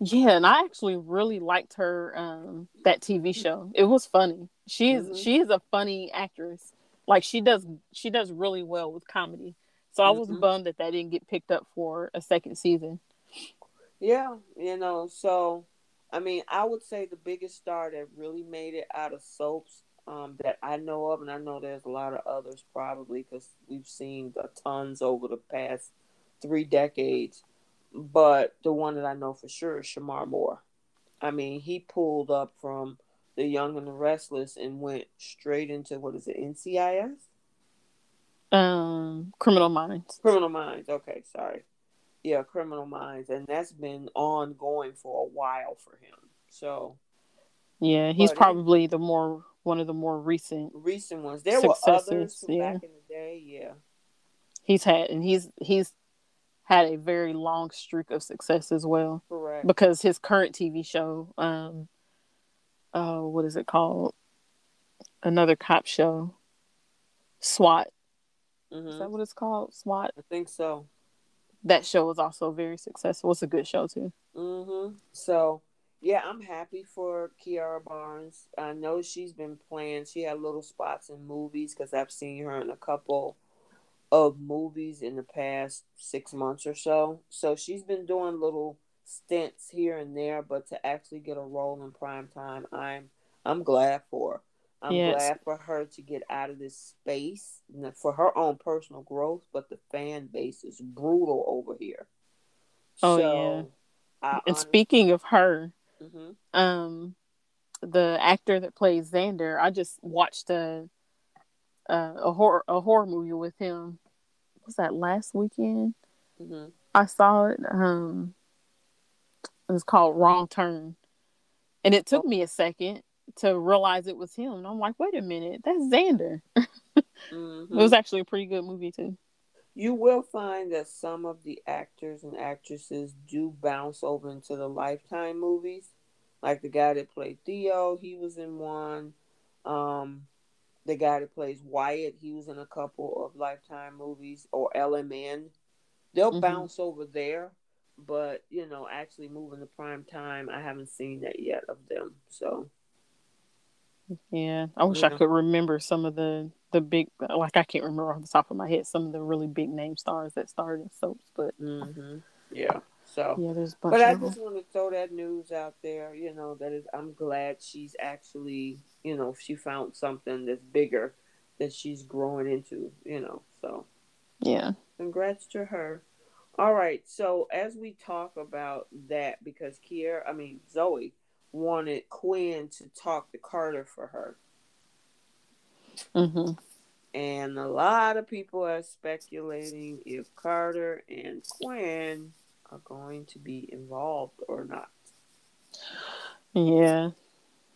Yeah, and I actually really liked her um that TV show. It was funny. She is Mhm. she is a funny actress. Like she does she does really well with comedy. So I was Mhm. bummed that that didn't get picked up for a second season. Yeah, you know, so I mean, I would say the biggest star that really made it out of soaps um, that I know of, and I know there's a lot of others probably because we've seen tons over the past three decades. But the one that I know for sure is Shemar Moore. I mean, he pulled up from The Young and the Restless and went straight into what is it, NCIS? Um Criminal Minds. Criminal Minds. Okay, sorry. Yeah, Criminal Minds, and that's been ongoing for a while for him. So Yeah, he's But it- probably the more one of the more recent recent ones, there were others from yeah. back in the day. Yeah, he's had and he's he's had a very long streak of success as well. correct. because his current TV show, um, uh, what is it called? Another cop show, SWAT. Is hmm that what it's called? SWAT. I think so. That show was also very successful. It's a good show too. hmm So yeah, I'm happy for Kiara Barnes. I know she's been playing. She had little spots in movies because I've seen her in a couple of movies in the past six months or so. So she's been doing little stints here and there, but to actually get a role in prime time, I'm I'm glad for. her. I'm Yes. glad for her to get out of this space for her own personal growth, but the fan base is brutal over here. Oh, yeah. I And speaking of her, hmm um, the actor that plays Xander, I just watched a a, a horror a horror movie with him. Was that last weekend? hmm I saw it. Um, it was called Wrong Turn, and it took me a second to realize it was him. And I'm like, wait a minute, that's Xander. hmm It was actually a pretty good movie too. You will find that some of the actors and actresses do bounce over into the Lifetime movies. Like the guy that played Theo, he was in one. Um, the guy that plays Wyatt, he was in a couple of Lifetime movies or LMN. They'll Mhm. bounce over there, but you know, actually moving to prime time, I haven't seen that yet of them. So Yeah, I wish I could remember some of the the big like I can't remember off the top of my head some of the really big name stars that starred in soaps, but hmm yeah. So yeah, there's a bunch But I just want to throw that news out there. You know that is, I'm glad she's actually, you know, she found something that's bigger that she's growing into. You know, so Yeah. congrats to her. All right, so as we talk about that, because Kiara, I mean Zoe, wanted Quinn to talk to Carter for her, hmm and a lot of people are speculating if Carter and Quinn are going to be involved or not. Yeah.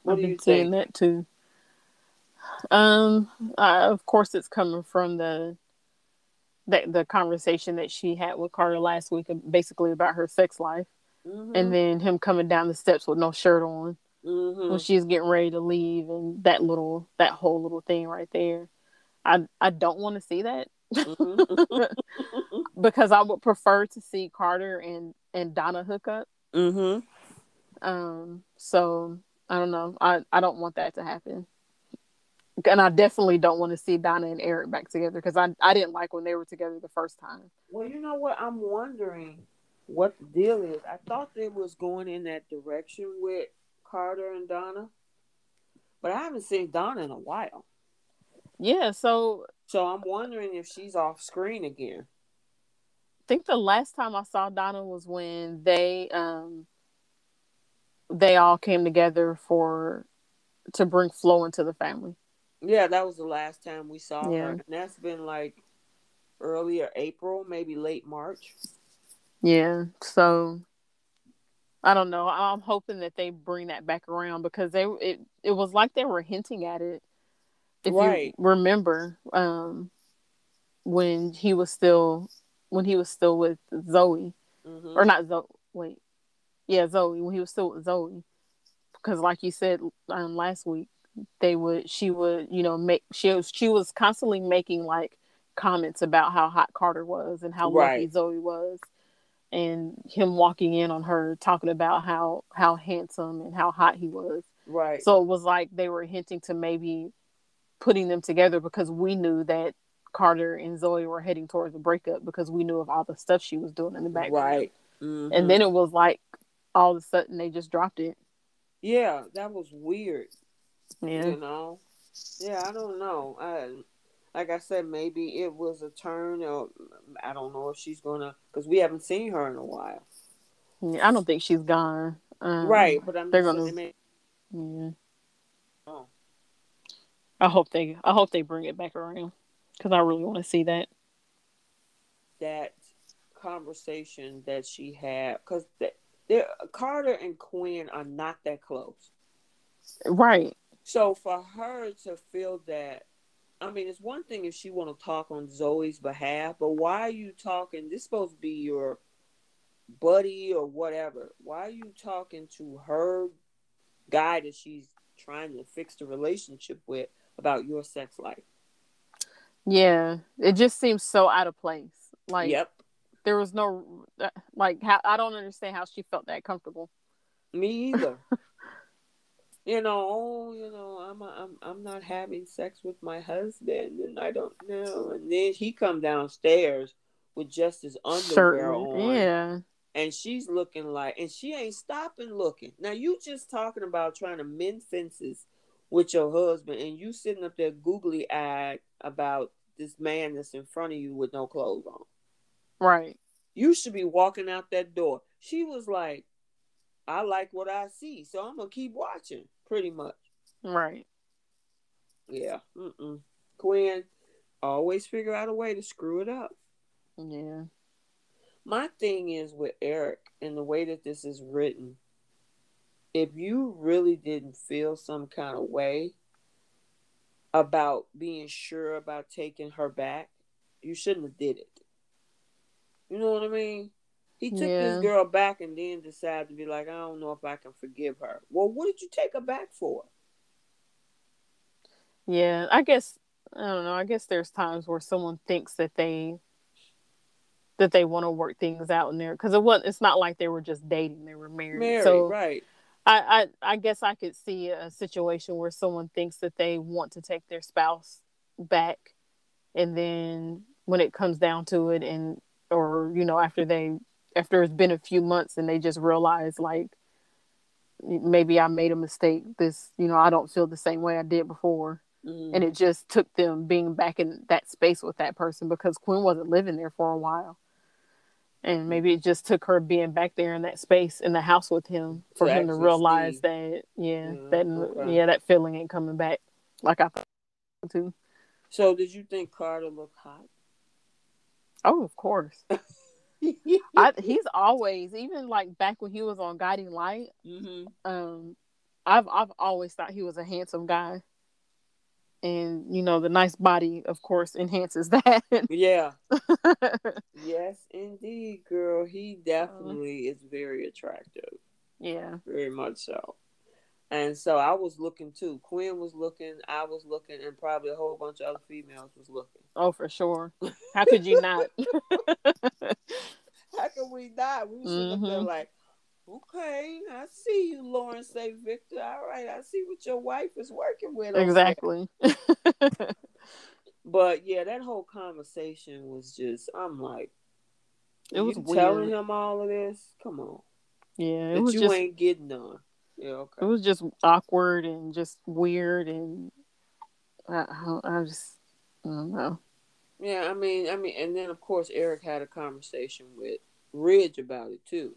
What I've been think? that too. Um, I, of course, it's coming from the that the conversation that she had with Carter last week, basically about her sex life, Mhm. and then him coming down the steps with no shirt on. Mm-hmm. when she's getting ready to leave and that little that whole little thing right there. I I don't want to see that Mm-hmm. because I would prefer to see Carter and and Donna hook up. mm-hmm. Um, so I don't know. I I don't want that to happen. And I definitely don't want to see Donna and Eric back together because I I didn't like when they were together the first time. Well, you know what? I'm wondering what the deal is. I thought they was going in that direction with Carter and Donna, but I haven't seen Donna in a while. Yeah, so So I'm wondering if she's off screen again. I think the last time I saw Donna was when they um they all came together for to bring Flo into the family. Yeah, that was the last time we saw Yeah. her. And that's been like earlier April, maybe late March. Yeah, so I don't know. I'm hoping that they bring that back around because they it it was like they were hinting at it. If Right. you remember, um, when he was still when he was still with Zoe, Mm-hmm. or not Zoe. Wait, yeah, Zoe. When he was still with Zoe, because like you said um, last week, they would she would you know make she was she was constantly making like comments about how hot Carter was and how lucky Zoe was, and him walking in on her talking about how how handsome and how hot he was. Right. So it was like they were hinting to maybe putting them together because we knew that Carter and Zoe were heading towards a breakup because we knew of all the stuff she was doing in the background. right. Mhm. And then it was like all of a sudden they just dropped it. yeah, that was weird. Yeah. You know. Yeah, I don't know. I, like I said, maybe it was a turn, or I don't know if she's gonna, because we haven't seen her in a while. Yeah, I don't think she's gone. Um, right, but I'm they're gonna- they Yeah. oh, I hope they I hope they bring it back around because I really want to see that. that conversation that she had, because they Carter and Quinn are not that close. Right. So for her to feel that, I mean, it's one thing if she want to talk on Zoe's behalf, but why are you talking? This supposed to be your buddy or whatever. Why are you talking to her guy that she's trying to fix the relationship with about your sex life? Yeah. It just seems so out of place. Like yep, there was no uh, like how I don't understand how she felt that comfortable. me either. you know, oh, you know, I'm I'm I'm not having sex with my husband, and I don't know. And then he come downstairs with just his underwear Certain. on. Yeah. and she's looking like and she ain't stopping looking now you just talking about trying to mend fences with your husband and you sitting up there googly eyed about this man that's in front of you with no clothes on Right. you should be walking out that door she was like i like what i see so i'm gonna keep watching pretty much Right. yeah Mm-mm. quinn always figure out a way to screw it up Yeah. my thing is with Eric and the way that this is written, if you really didn't feel some kind of way about being sure about taking her back, you shouldn't have did it. You know what I mean? He took Yeah. this girl back and then decided to be like, I don't know if I can forgive her. Well, what did you take her back for? Yeah. I guess I don't know. I guess there's times where someone thinks that they that they want to work things out in there because it wasn't. it's not like they were just dating; they were married. Mary, so right. I, I I guess I could see a situation where someone thinks that they want to take their spouse back, and then when it comes down to it, and or you know after they after it's been a few months and they just realize like maybe I made a mistake. This you know I don't feel the same way I did before, Mhm. and it just took them being back in that space with that person because Quinn wasn't living there for a while. And maybe it just took her being back there in that space in the house with him for To him to realize see. that yeah, Yeah, that okay. yeah, that feeling ain't coming back like I thought to. So, did you think Carter looked hot? Oh, of course. I, he's always even like back when he was on Guiding Light. hmm Um, I've I've always thought he was a handsome guy, and you know the nice body, of course, enhances that. Yeah. Yes, indeed, girl. He definitely is very attractive. yeah, Very much so. And so I was looking too. Quinn was looking, I was looking, and probably a whole bunch of other females was looking. Oh, for sure. How could you not? How could we not? We was mm-hmm. there like, okay, I see you, Lawrence Say Victor. All right, I see what your wife is working with. Exactly. but yeah, that whole conversation was just, I'm like, it was weird. telling him all of this. Come on. Yeah, it but was you just, ain't getting none. Yeah, okay. It was just awkward and just weird, and I, I just I don't know. Yeah, I mean, I mean, and then of course Eric had a conversation with Ridge about it too.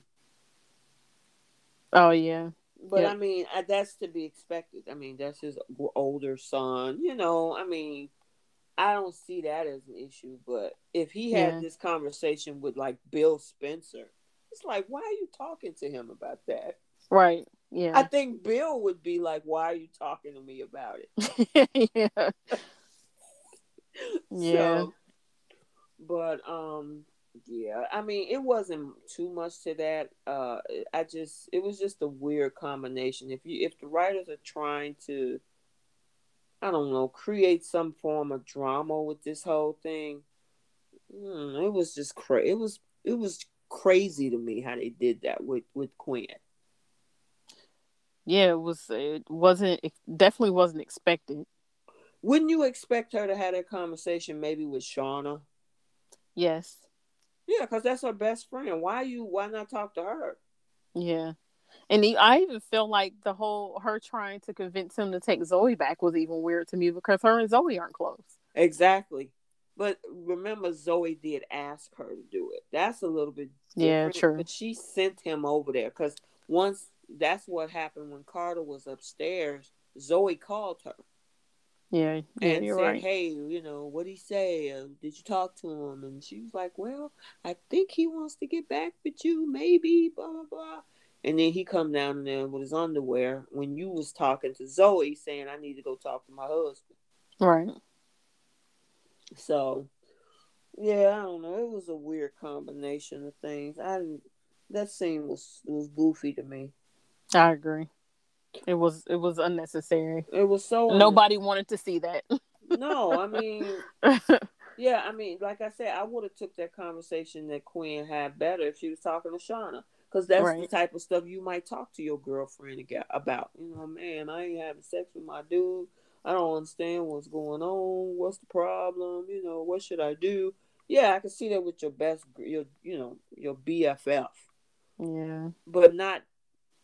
Oh yeah, but yep. I mean, that's to be expected. I mean, that's his older son. You know, I mean, I don't see that as an issue. But if he had yeah. this conversation with like Bill Spencer, it's like, why are you talking to him about that? Right. Yeah. I think Bill would be like, "Why are you talking to me about it?" yeah. yeah. So, but um, yeah. I mean, it wasn't too much to that. Uh, I just it was just a weird combination. If you if the writers are trying to, I don't know, create some form of drama with this whole thing, hmm, it was just crazy. It was it was crazy to me how they did that with with Quinn yeah, it was. It wasn't. It definitely wasn't expected. Wouldn't you expect her to have that conversation maybe with Shauna? Yes. Yeah, because that's her best friend. Why you? Why not talk to her? Yeah, and he, I even feel like the whole her trying to convince him to take Zoe back was even weird to me because her and Zoe aren't close. Exactly, but remember Zoe did ask her to do it. That's a little bit yeah, true. But she sent him over there because once that's what happened when Carter was upstairs. Zoe called her. Yeah, yeah and said, right. "Hey, you know what he say? Uh, did you talk to him?" And she was like, "Well, I think he wants to get back with you, maybe." Blah blah blah. And then he come down there with his underwear when you was talking to Zoe, saying, "I need to go talk to my husband." Right. So, yeah, I don't know. It was a weird combination of things. I. That scene was was goofy to me. I agree. It was it was unnecessary. It was so nobody wanted to see that. no, I mean, yeah, I mean, like I said, I would have took that conversation that Quinn had better if she was talking to Shauna, because that's right. the type of stuff you might talk to your girlfriend about. You know, man, I ain't having sex with my dude. I don't understand what's going on. What's the problem? You know, what should I do? Yeah, I can see that with your best, your you know, your BFF. Yeah, but not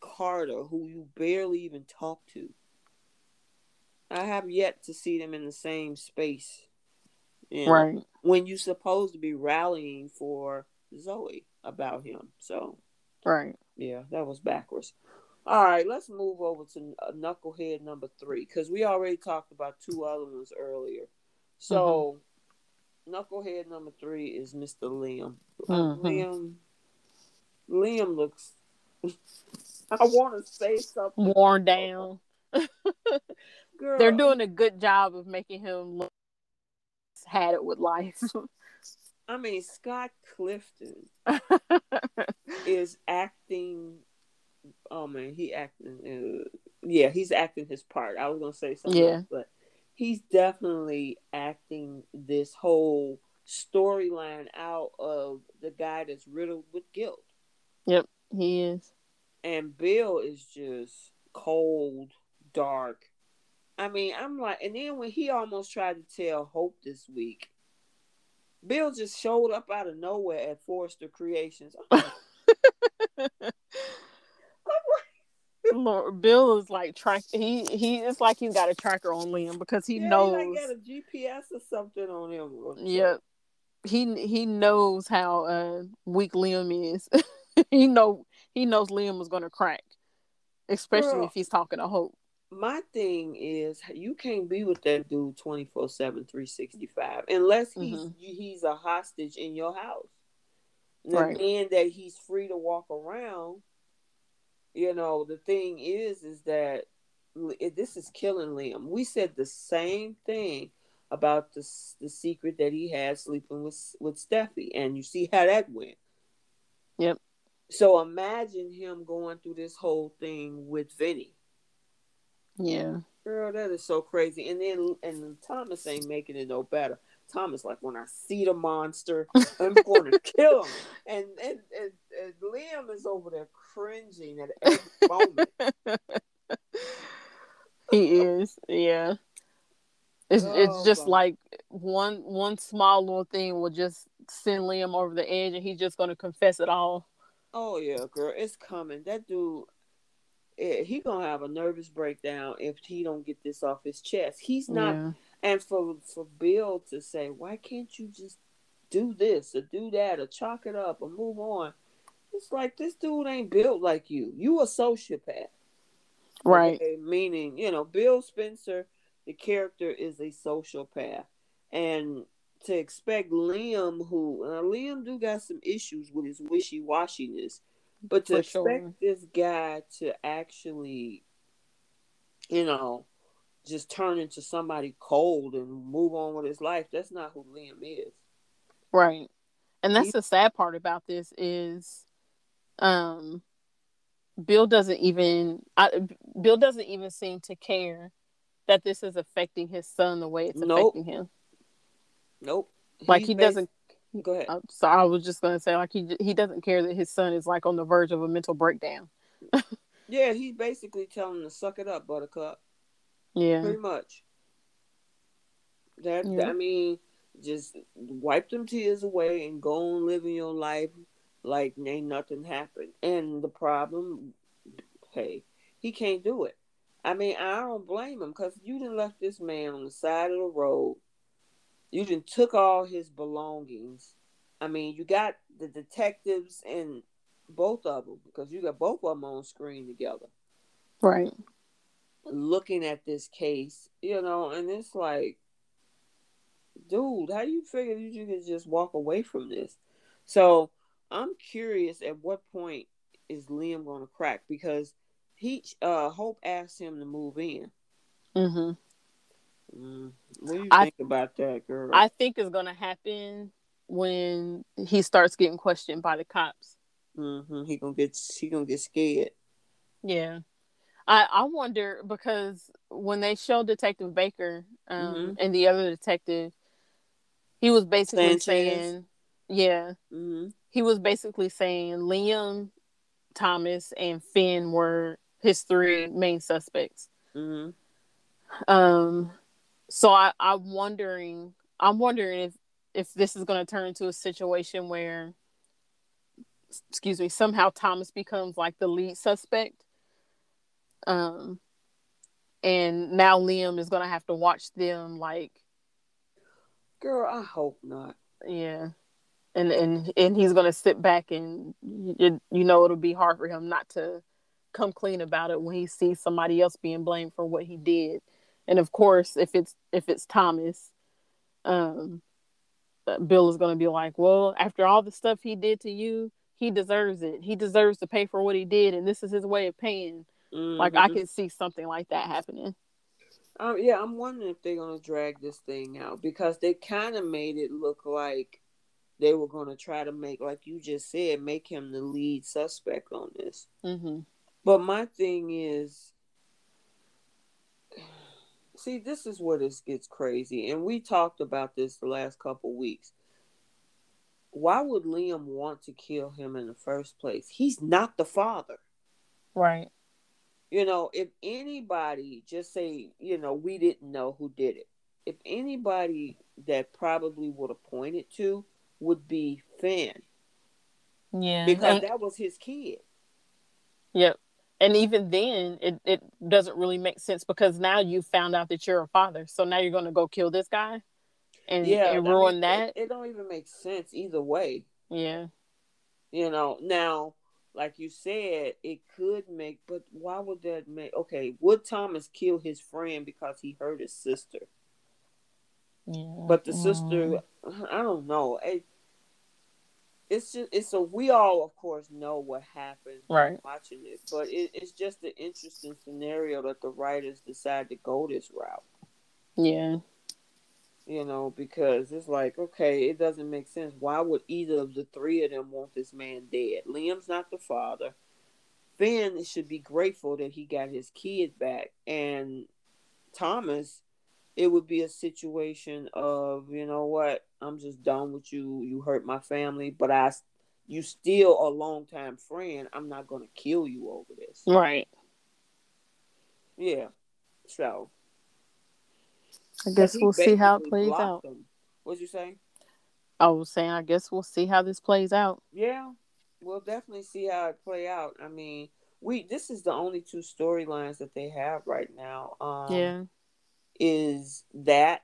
Carter, who you barely even talk to. I have yet to see them in the same space. You know, right. When you're supposed to be rallying for Zoe about him. So. Right. Yeah, that was backwards. All right, let's move over to uh, Knucklehead number three because we already talked about two other ones earlier. So, mm-hmm. Knucklehead number three is Mr. Liam. Mm-hmm. Liam. Liam looks I want to say something. Worn down. Girl. They're doing a good job of making him look had it with life. I mean, Scott Clifton is acting. Oh man, he acting. Uh, yeah, he's acting his part. I was gonna say something, yeah. Else, but he's definitely acting this whole storyline out of the guy that's riddled with guilt. Yep, he is and Bill is just cold, dark. I mean, I'm like, and then when he almost tried to tell Hope this week, Bill just showed up out of nowhere at Forrester Creations. Lord, Bill is like track. He he. It's like he's got a tracker on Liam because he yeah, knows. He got a GPS or something on him. Yep. He he knows how uh, weak Liam is. he know he knows Liam was going to crack, especially Girl, if he's talking to Hope. My thing is, you can't be with that dude 24 7, 365, unless he's mm-hmm. he's a hostage in your house. Right. And that he's free to walk around. You know, the thing is, is that this is killing Liam. We said the same thing about the the secret that he had sleeping with with Steffy, and you see how that went. Yep. So imagine him going through this whole thing with Vinny. Yeah. Girl, that is so crazy. And then and Thomas ain't making it no better. Thomas like when I see the monster, I'm going to kill him. And and, and and Liam is over there cringing at every moment. he is, yeah. It's Oh, it's just my- like one one small little thing will just send Liam over the edge, and he's just gonna confess it all. Oh yeah, girl, it's coming. That dude, eh, he gonna have a nervous breakdown if he don't get this off his chest. He's not, Yeah. and for for Bill to say, why can't you just do this or do that or chalk it up or move on? It's like this dude ain't built like you. You a sociopath, Right. okay? Meaning, you know, Bill Spencer, the character is a sociopath, and to expect Liam, who uh, Liam do got some issues with his wishy washiness, but to For expect sure. this guy to actually, you know, just turn into somebody cold and move on with his life, that's not who Liam is. Right. And that's He- the sad part about this is um Bill doesn't even I, Bill doesn't even seem to care that this is affecting his son the way it's Nope. affecting him. Nope. Like he basi- doesn't Go ahead. so I was just going to say like he he doesn't care that his son is like on the verge of a mental breakdown. Yeah, he's basically telling him to suck it up, Buttercup. Yeah. Pretty much. That Yeah. I mean, just wipe them tears away and go on living your life like ain't nothing happened. And the problem, hey, he can't do it. I mean, I don't blame him because you didn't left this man on the side of the road. You done took all his belongings. I mean, you got the detectives and both of them because you got both of them on screen together Right. looking at this case, you know, and it's like, dude, how do you figure you can just walk away from this? So I'm curious at what point is Liam going to crack because he uh Hope asked him to move in. Mhm. Mm, what do you I- think about that, girl? I think it's going to happen when he starts getting questioned by the cops. hmm He gonna get he gonna get scared. Yeah. I I wonder because when they showed Detective Baker um Mhm. and the other detective, he was basically Sanchez. saying, yeah, hmm he was basically saying Liam, Thomas, and Finn were his three main suspects. hmm Um, so I I'm wondering I'm wondering if if this is going to turn into a situation where, excuse me, somehow Thomas becomes like the lead suspect. Um, and now Liam is going to have to watch them like Girl, I hope not. yeah. And, and and he's gonna sit back and you, you know it'll be hard for him not to come clean about it when he sees somebody else being blamed for what he did and of course if it's if it's thomas um uh, bill is going to be like well after all the stuff he did to you he deserves it. He deserves to pay for what he did and this is his way of paying. Like i could see something like that happening. Um, yeah, I'm wondering if they're gonna drag this thing out because they kind of made it look like they were gonna try to make, like you just said, make him the lead suspect on this. hmm But my thing is, see, this is where this gets crazy, and we talked about this the last couple weeks. Why would Liam want to kill him in the first place? He's not the father. right You know, if anybody just say, you know, we didn't know who did it. If anybody that probably would have pointed to would be Finn yeah because And- that was his kid. Yep. And even then, it, it doesn't really make sense because now you found out that you're a father. So now you're going to go kill this guy and, Yeah, and I ruin mean, that. It, it don't even make sense either way. yeah. You know, now, like you said, it could make, but why would that make? Okay, would Thomas kill his friend because he hurt his sister? Yeah. But the Mm. sister, I don't know. It, it's just it's a we all of course know what happened Right. watching it, but it, it's just an interesting scenario that the writers decide to go this route. Yeah. You know, because it's like okay, it doesn't make sense. Why would either of the three of them want this man dead? Liam's not the father. Finn should be grateful that he got his kid back, and Thomas, it would be a situation of you know what, I'm just done with you. You hurt my family, but I, you still a longtime friend. I'm not gonna kill you over this. Right. Yeah. So. I guess we'll see how it plays out. Them. What'd you say? I was saying, I guess we'll see how this plays out. Yeah, we'll definitely see how it play out. I mean, we this is the only two storylines that they have right now. Um, yeah, is that,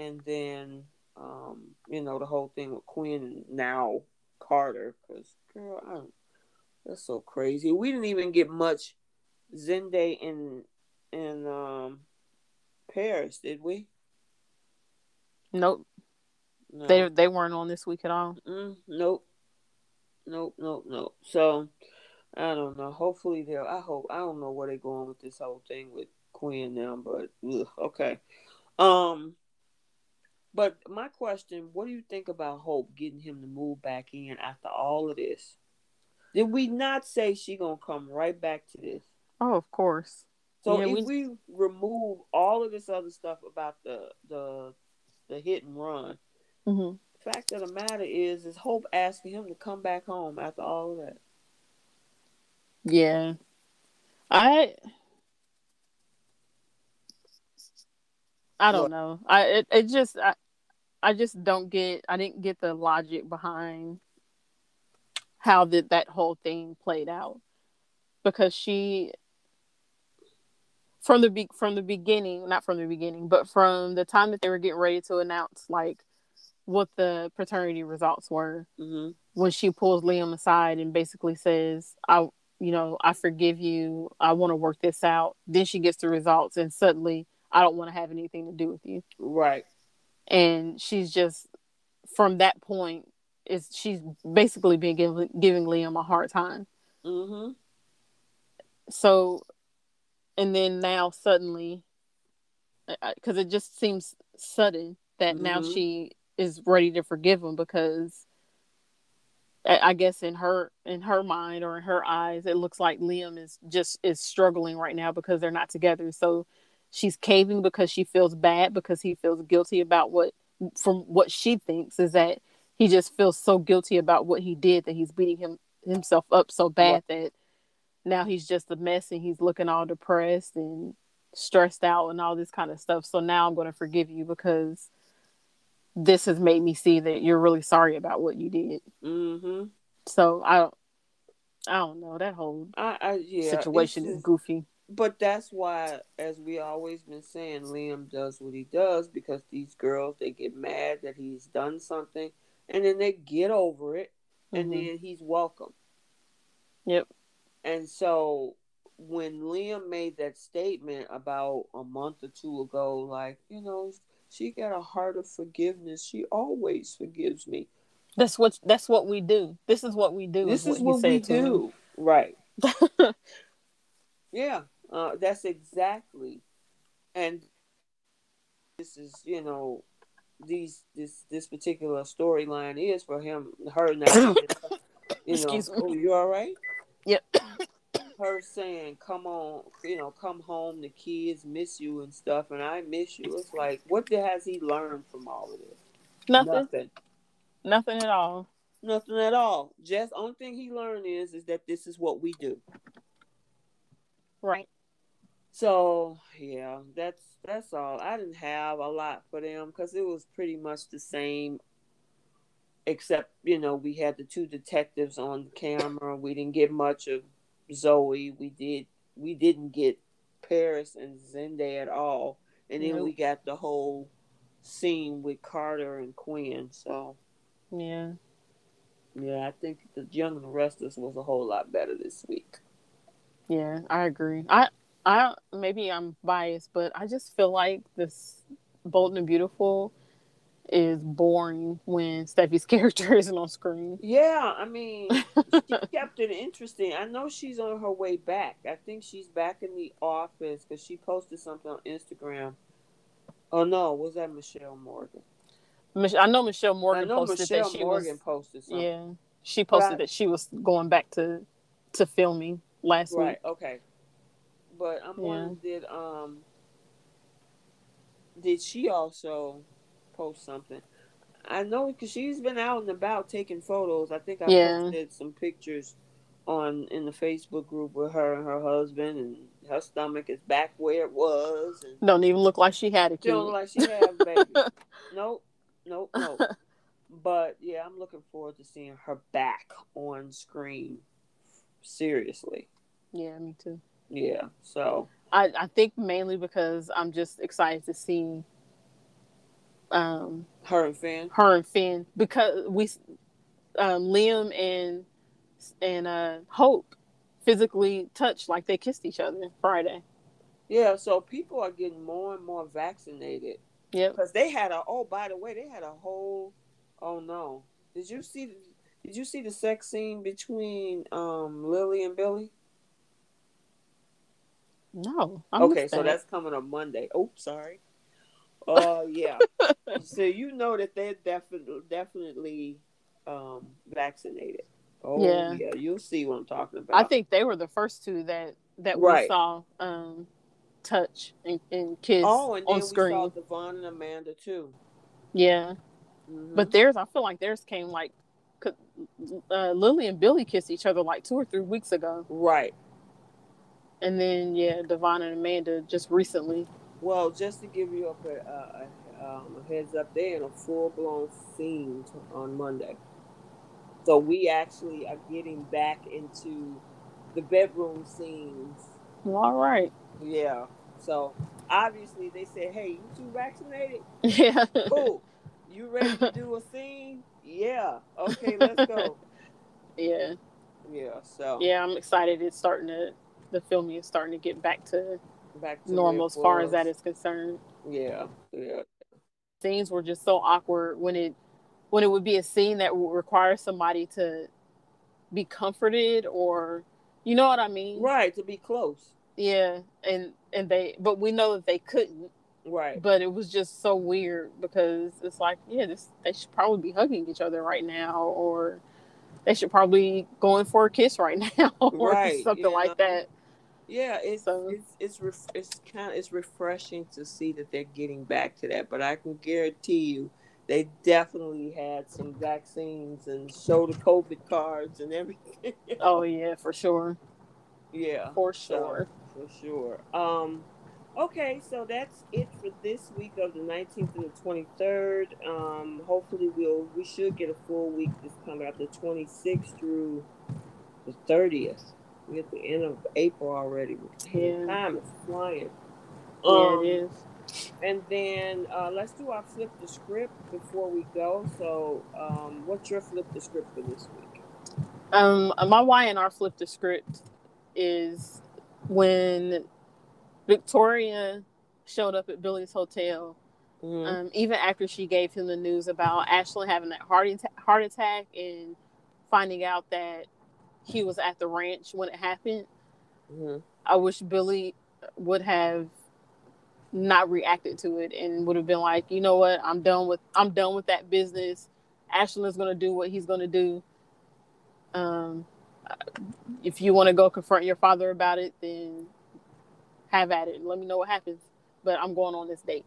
and then um, you know the whole thing with Quinn and now Carter. Because girl, I don't, that's so crazy. We didn't even get much Zende in in um Paris, did we? Nope. No. They they weren't on this week at all. Mm, nope. Nope. Nope. Nope. So I don't know. Hopefully they'll. I hope. I don't know where they're going with this whole thing with Quinn now, but ugh, okay. Um. But my question: What do you think about Hope getting him to move back in after all of this? Did we not say she gonna come right back to this? Oh, of course. So yeah, if we... we remove all of this other stuff about the the the hit and run, mm-hmm. fact of the matter is, is Hope asking him to come back home after all of that. Yeah, I I don't what? know. I it, it just I I just don't get. I didn't get the logic behind how did that whole thing played out because she from the be- from the beginning, not from the beginning, but from the time that they were getting ready to announce like what the paternity results were, mm-hmm. when she pulls Liam aside and basically says, "I, you know, I forgive you. I want to work this out." Then she gets the results, and suddenly, I don't want to have anything to do with you. Right. And she's just from that point is she's basically been giving giving Liam a hard time. Mm-hmm. So and then now suddenly because it just seems sudden that mm-hmm. now she is ready to forgive him because I guess in her in her mind or in her eyes, it looks like Liam is just is struggling right now because they're not together. So she's caving because she feels bad because he feels guilty about what from what she thinks is that he just feels so guilty about what he did that he's beating him himself up so bad that now he's just a mess and he's looking all depressed and stressed out and all this kind of stuff. So now I'm going to forgive you because this has made me see that you're really sorry about what you did. Mm-hmm. So I don't, I don't know that whole I, I, yeah, situation is goofy. But that's why, as we always been saying, Liam does what he does because these girls they get mad that he's done something, and then they get over it, and mm-hmm. then he's welcome. Yep. And so when Liam made that statement about a month or two ago, like, you know, she got a heart of forgiveness. She always forgives me. That's what that's what we do. This is what we do. This is, what, what we do. Him. Right. yeah. Uh, that's exactly. And this is, you know, these this this particular storyline is for him her now. you know, Excuse me. Oh, you all right? Yep. Her saying, "Come on, you know, come home. The kids miss you and stuff, and I miss you." It's like, what has he learned from all of this? Nothing. Nothing. Nothing at all. Nothing at all. Just only thing he learned is is that this is what we do. Right. So yeah, that's that's all. I didn't have a lot for them because it was pretty much the same except you know we had the two detectives on camera. We didn't get much of Zoe. We did we didn't get Paris and Zende at all, and then nope. we got the whole scene with Carter and Quinn. So yeah, yeah, I think the Young and the Restless was a whole lot better this week. Yeah, I agree. I I don't, maybe I'm biased, but I just feel like this Bold and Beautiful is boring when Steffy's character isn't on screen. Yeah, I mean, she kept it interesting. I know she's on her way back. I think she's back in the office because she posted something on Instagram. Oh no, was that Michelle Morgan? I know Michelle Morgan know posted Michelle that she Morgan was, posted something. Yeah, she posted I, that she was going back to to filming last right. week. Okay. But I'm Yeah. wondering, did um, did she also post something? I know because she's been out and about taking photos. I think I Yeah. posted some pictures on in the Facebook group with her and her husband, and her stomach is back where it was, and Don't even look like she had a kid. don't look like she have baby. nope, nope, nope. But yeah, I'm looking forward to seeing her back on screen. Seriously, yeah, me too. Yeah. So I, I think mainly because I'm just excited to see um her and Finn. her and Finn because we um Liam and and uh Hope physically touched like they kissed each other Friday. Yeah, so people are getting more and more vaccinated Yeah. because they had a. Oh, by the way, they had a whole. Oh no! Did you see? Did you see the sex scene between um Lily and Billy? No. I okay, so that. that's coming on Monday. Oh, sorry. Uh, yeah. so you know that they're definitely definitely um vaccinated. Oh Yeah. yeah, you'll see what I'm talking about. I think they were the first two that that Right. we saw um touch and, and kiss Oh, and then on we screen. saw Devon and Amanda too. Yeah. Mhm. But theirs, I feel like theirs came like uh, Lily and Billy kissed each other like two or three weeks ago, right. And then yeah, Devon and Amanda just recently. Well, just to give you a, a, a, um, a heads up, they're in a full blown scene t- on Monday. So we actually are getting back into the bedroom scenes. All right. Yeah. So obviously they said, "Hey, you two vaccinated? Yeah. Cool. You ready to do a scene? Yeah. Okay, let's go. yeah. Yeah. So Yeah. I'm excited. It's starting to the filming is starting to get back to back to normal as far as that is concerned. Yeah. Yeah. Scenes were just so awkward when it when it would be a scene that would require somebody to be comforted or you know what I mean? Right. To be close. Yeah, and and they but we know that they couldn't. Right. But it was just so weird because it's like, yeah, this they should probably be hugging each other right now or they should probably go in for a kiss right now or Right, something you like that. Yeah, it's So- it's it's ref- it's kind of it's refreshing to see that they're getting back to that. But I can guarantee you, they definitely had some vaccines and showed the COVID cards and everything. Oh yeah, for sure. yeah, For so, sure. for sure. Um, okay, so that's it for this week of the nineteenth and the twenty third. Um, hopefully we'll we should get a full week this coming out the twenty sixth through the thirtieth. We at the end of April already. Yeah. Time is flying. Yeah, Um, it is. And then uh, let's do our flip the script before we go. So, um, what's your flip the script for this week? Um, my Y and R flip the script is when Victoria showed up at Billy's hotel. Mhm. Um, even after she gave him the news about Ashley having that heart heart attack and finding out that he was at the ranch when it happened, Mhm. I wish Billy would have not reacted to it and would have been like, you know what, I'm done with I'm done with that business. Ashland's gonna do what he's gonna do. Um, if you want to go confront your father about it, then have at it. Let me know what happens. But I'm going on this date.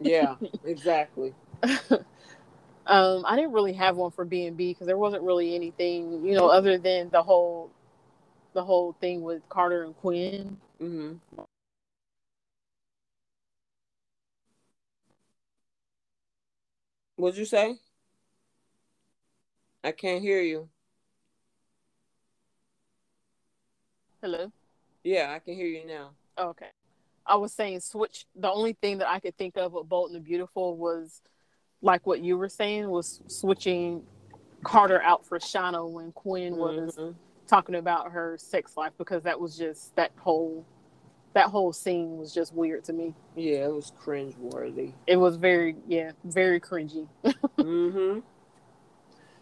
Yeah, exactly. Um, I didn't really have one for B and B because there wasn't really anything, you know, other than the whole, the whole thing with Carter and Quinn. hmm What'd you say? I can't hear you. Hello. Yeah, I can hear you now. Okay. I was saying switch. The only thing that I could think of with Bold and the Beautiful was like what you were saying was switching Carter out for Shauna when Quinn was Mhm. talking about her sex life because that was just that whole that whole scene was just weird to me. Yeah, it was cringe worthy. It was very yeah, very cringy. mm-hmm.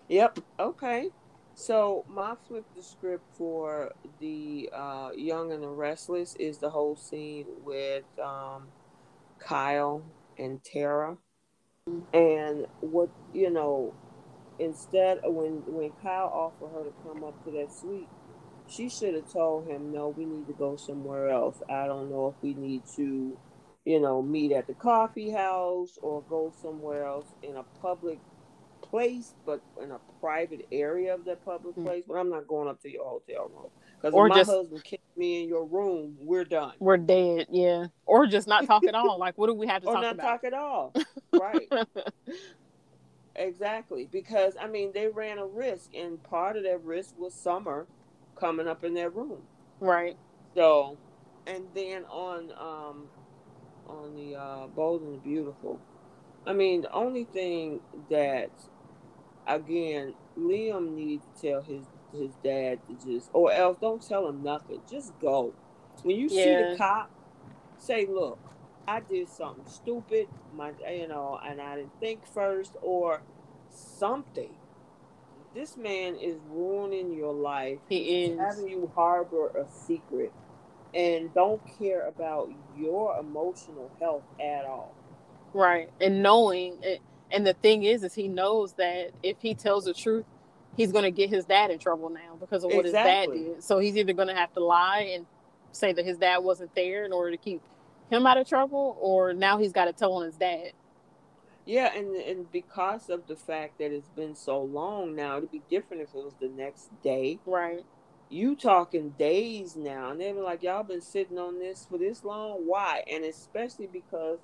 Yep. Okay. So my flip the script for the uh, Young and the Restless is the whole scene with um, Kyle and Tara, and what you know, instead of when when Kyle offered her to come up to that suite, she should have told him, no, we need to go somewhere else. I don't know if we need to, you know, meet at the coffee house or go somewhere else in a public place, but in a private area of that public mm-hmm. place. But I'm not going up to your hotel room because if my just, husband kicked me in your room, we're done. We're dead. Yeah, or just not talk at all. Like, what do we have to or talk not about? talk at all. Right. exactly, because I mean they ran a risk, and part of that risk was Summer coming up in their room. Right. So, and then on um on the uh, Bold and Beautiful, I mean the only thing that again Liam needs to tell his his dad to just or else don't tell him nothing. Just go. When you yeah. see the cop, say, "Look, I did something stupid. My, you know, and I didn't think first, or something." This man is ruining your life. He is having you harbor a secret and don't care about your emotional health at all. Right, and knowing it, and the thing is, is he knows that if he tells the truth, he's going to get his dad in trouble now because of what exactly. his dad did. So he's either going to have to lie and say that his dad wasn't there in order to keep him out of trouble, or now he's got to tell on his dad. Yeah, and and because of the fact that it's been so long now, it'd be different if it was the next day. Right. You talking days now, and they were like, "Y'all been sitting on this for this long? Why?" And especially because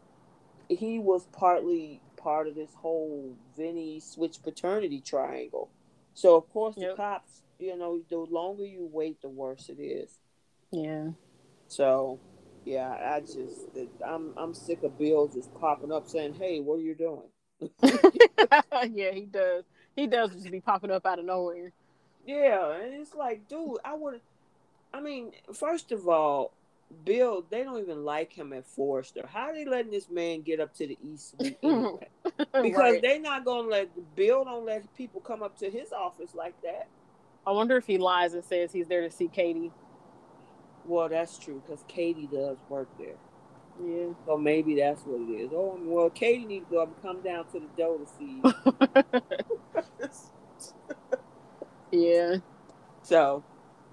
he was partly part of this whole Vinny switch paternity triangle. So of course yep. the cops, you know, the longer you wait, the worse it is. Yeah. So, yeah, I just I'm I'm sick of Bill just popping up saying, "Hey, what are you doing?" yeah, he does. He does just be popping up out of nowhere. Yeah, and it's like, dude, I would. I mean, first of all, Bill, they don't even like him at Forrester. How are they letting this man get up to the East anyway? because right. they're not gonna let Bill don't let people come up to his office like that. I wonder if he lies and says he's there to see Katie. Well, that's true because Katie does work there. Yeah. So maybe that's what it is. Oh, well, Katie needs to go up and come down to the door to see you. yeah. So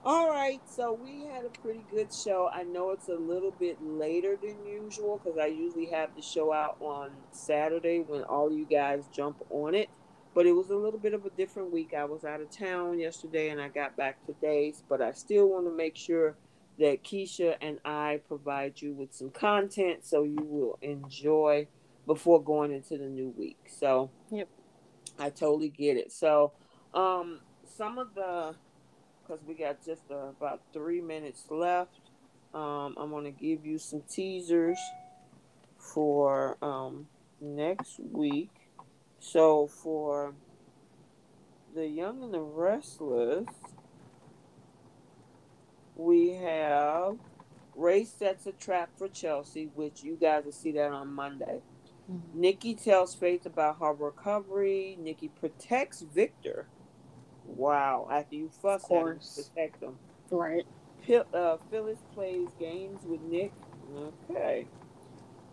all right, so we had a pretty good show. I know it's a little bit later than usual because I usually have the show out on Saturday when all you guys jump on it. But it was a little bit of a different week. I was out of town yesterday and I got back today, but I still want to make sure that Keisha and I provide you with some content so you will enjoy before going into the new week. So, yep. I totally get it. So, um, some of the because we got just uh, about three minutes left. Um, I'm going to give you some teasers for um, next week. So for the Young and the Restless, we have Rey sets a trap for Chelsea, which you guys will see that on Monday. Mm-hmm. Nikki tells Faith about her recovery. Nikki protects Victor Wow. After you fuck at him, protect them. Right. uh, Phyllis plays games with Nick. Okay.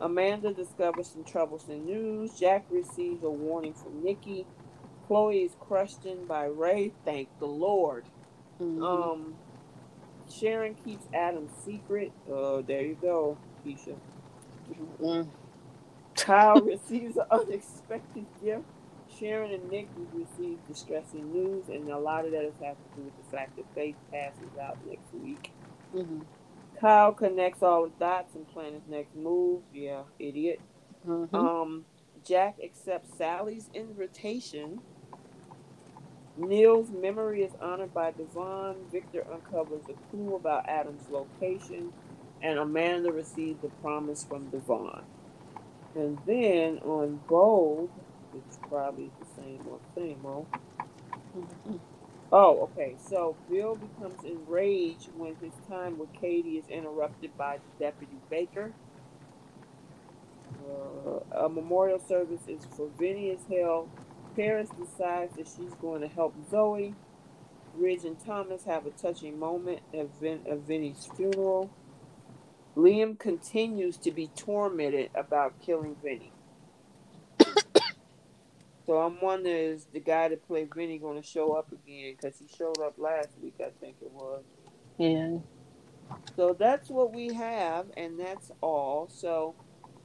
Amanda discovers some troublesome news. Jack receives a warning from Nikki. Chloe is questioned by Rey. Thank the Lord. Mm-hmm. Um, Sharon keeps Adam's secret. Oh, uh, there you go, Keisha. Mm-hmm. Kyle receives an unexpected gift Sharon and Nick received distressing news, and a lot of that has to do with the fact that Faith passes out next week. Mm-hmm. Kyle connects all the dots and plans his next move. Yeah, idiot. Mm-hmm. Um, Jack accepts Sally's invitation. Neil's memory is honored by Devon. Victor uncovers a clue about Adam's location, and Amanda receives a promise from Devon. And then on Bold, it's probably the same or same old. Oh, okay. So Bill becomes enraged when his time with Katie is interrupted by Deputy Baker. Uh, a memorial service is for Vinny as hell. Paris decides that she's going to help Zoe. Ridge and Thomas have a touching moment at, Vin- at funeral. Liam continues to be tormented about killing Vinny. So I'm wondering is the guy that played Vinny going to show up again? Because he showed up last week, I think it was. Yeah. So that's what we have, and that's all. So,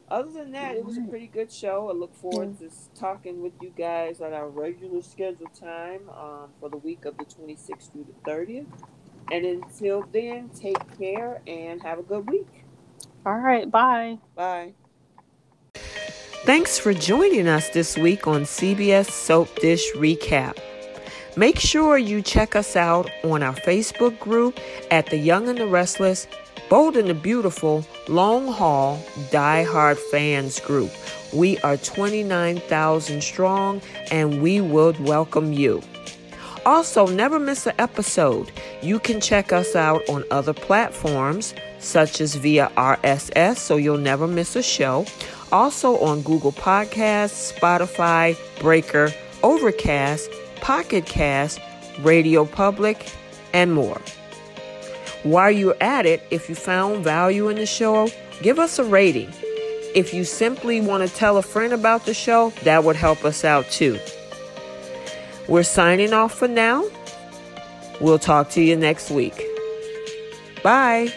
other than that, it was a pretty good show. I look forward to talking with you guys at our regular scheduled time um, for the week of the 26th through the 30th. And until then, take care and have a good week. All right. Bye. Bye. Thanks for joining us this week on CBS Soap Dish Recap. Make sure you check us out on our Facebook group at The Young and the Restless, Bold and the Beautiful, Long Haul, Die Hard Fans Group. We are 29,000 strong and we would welcome you. Also, never miss an episode. You can check us out on other platforms such as via RSS so you'll never miss a show also on Google Podcasts, Spotify, Breaker, Overcast, Pocket Cast, Radio Public, and more. While you're at it, if you found value in the show, give us a rating. If you simply want to tell a friend about the show, that would help us out too. We're signing off for now. We'll talk to you next week. Bye.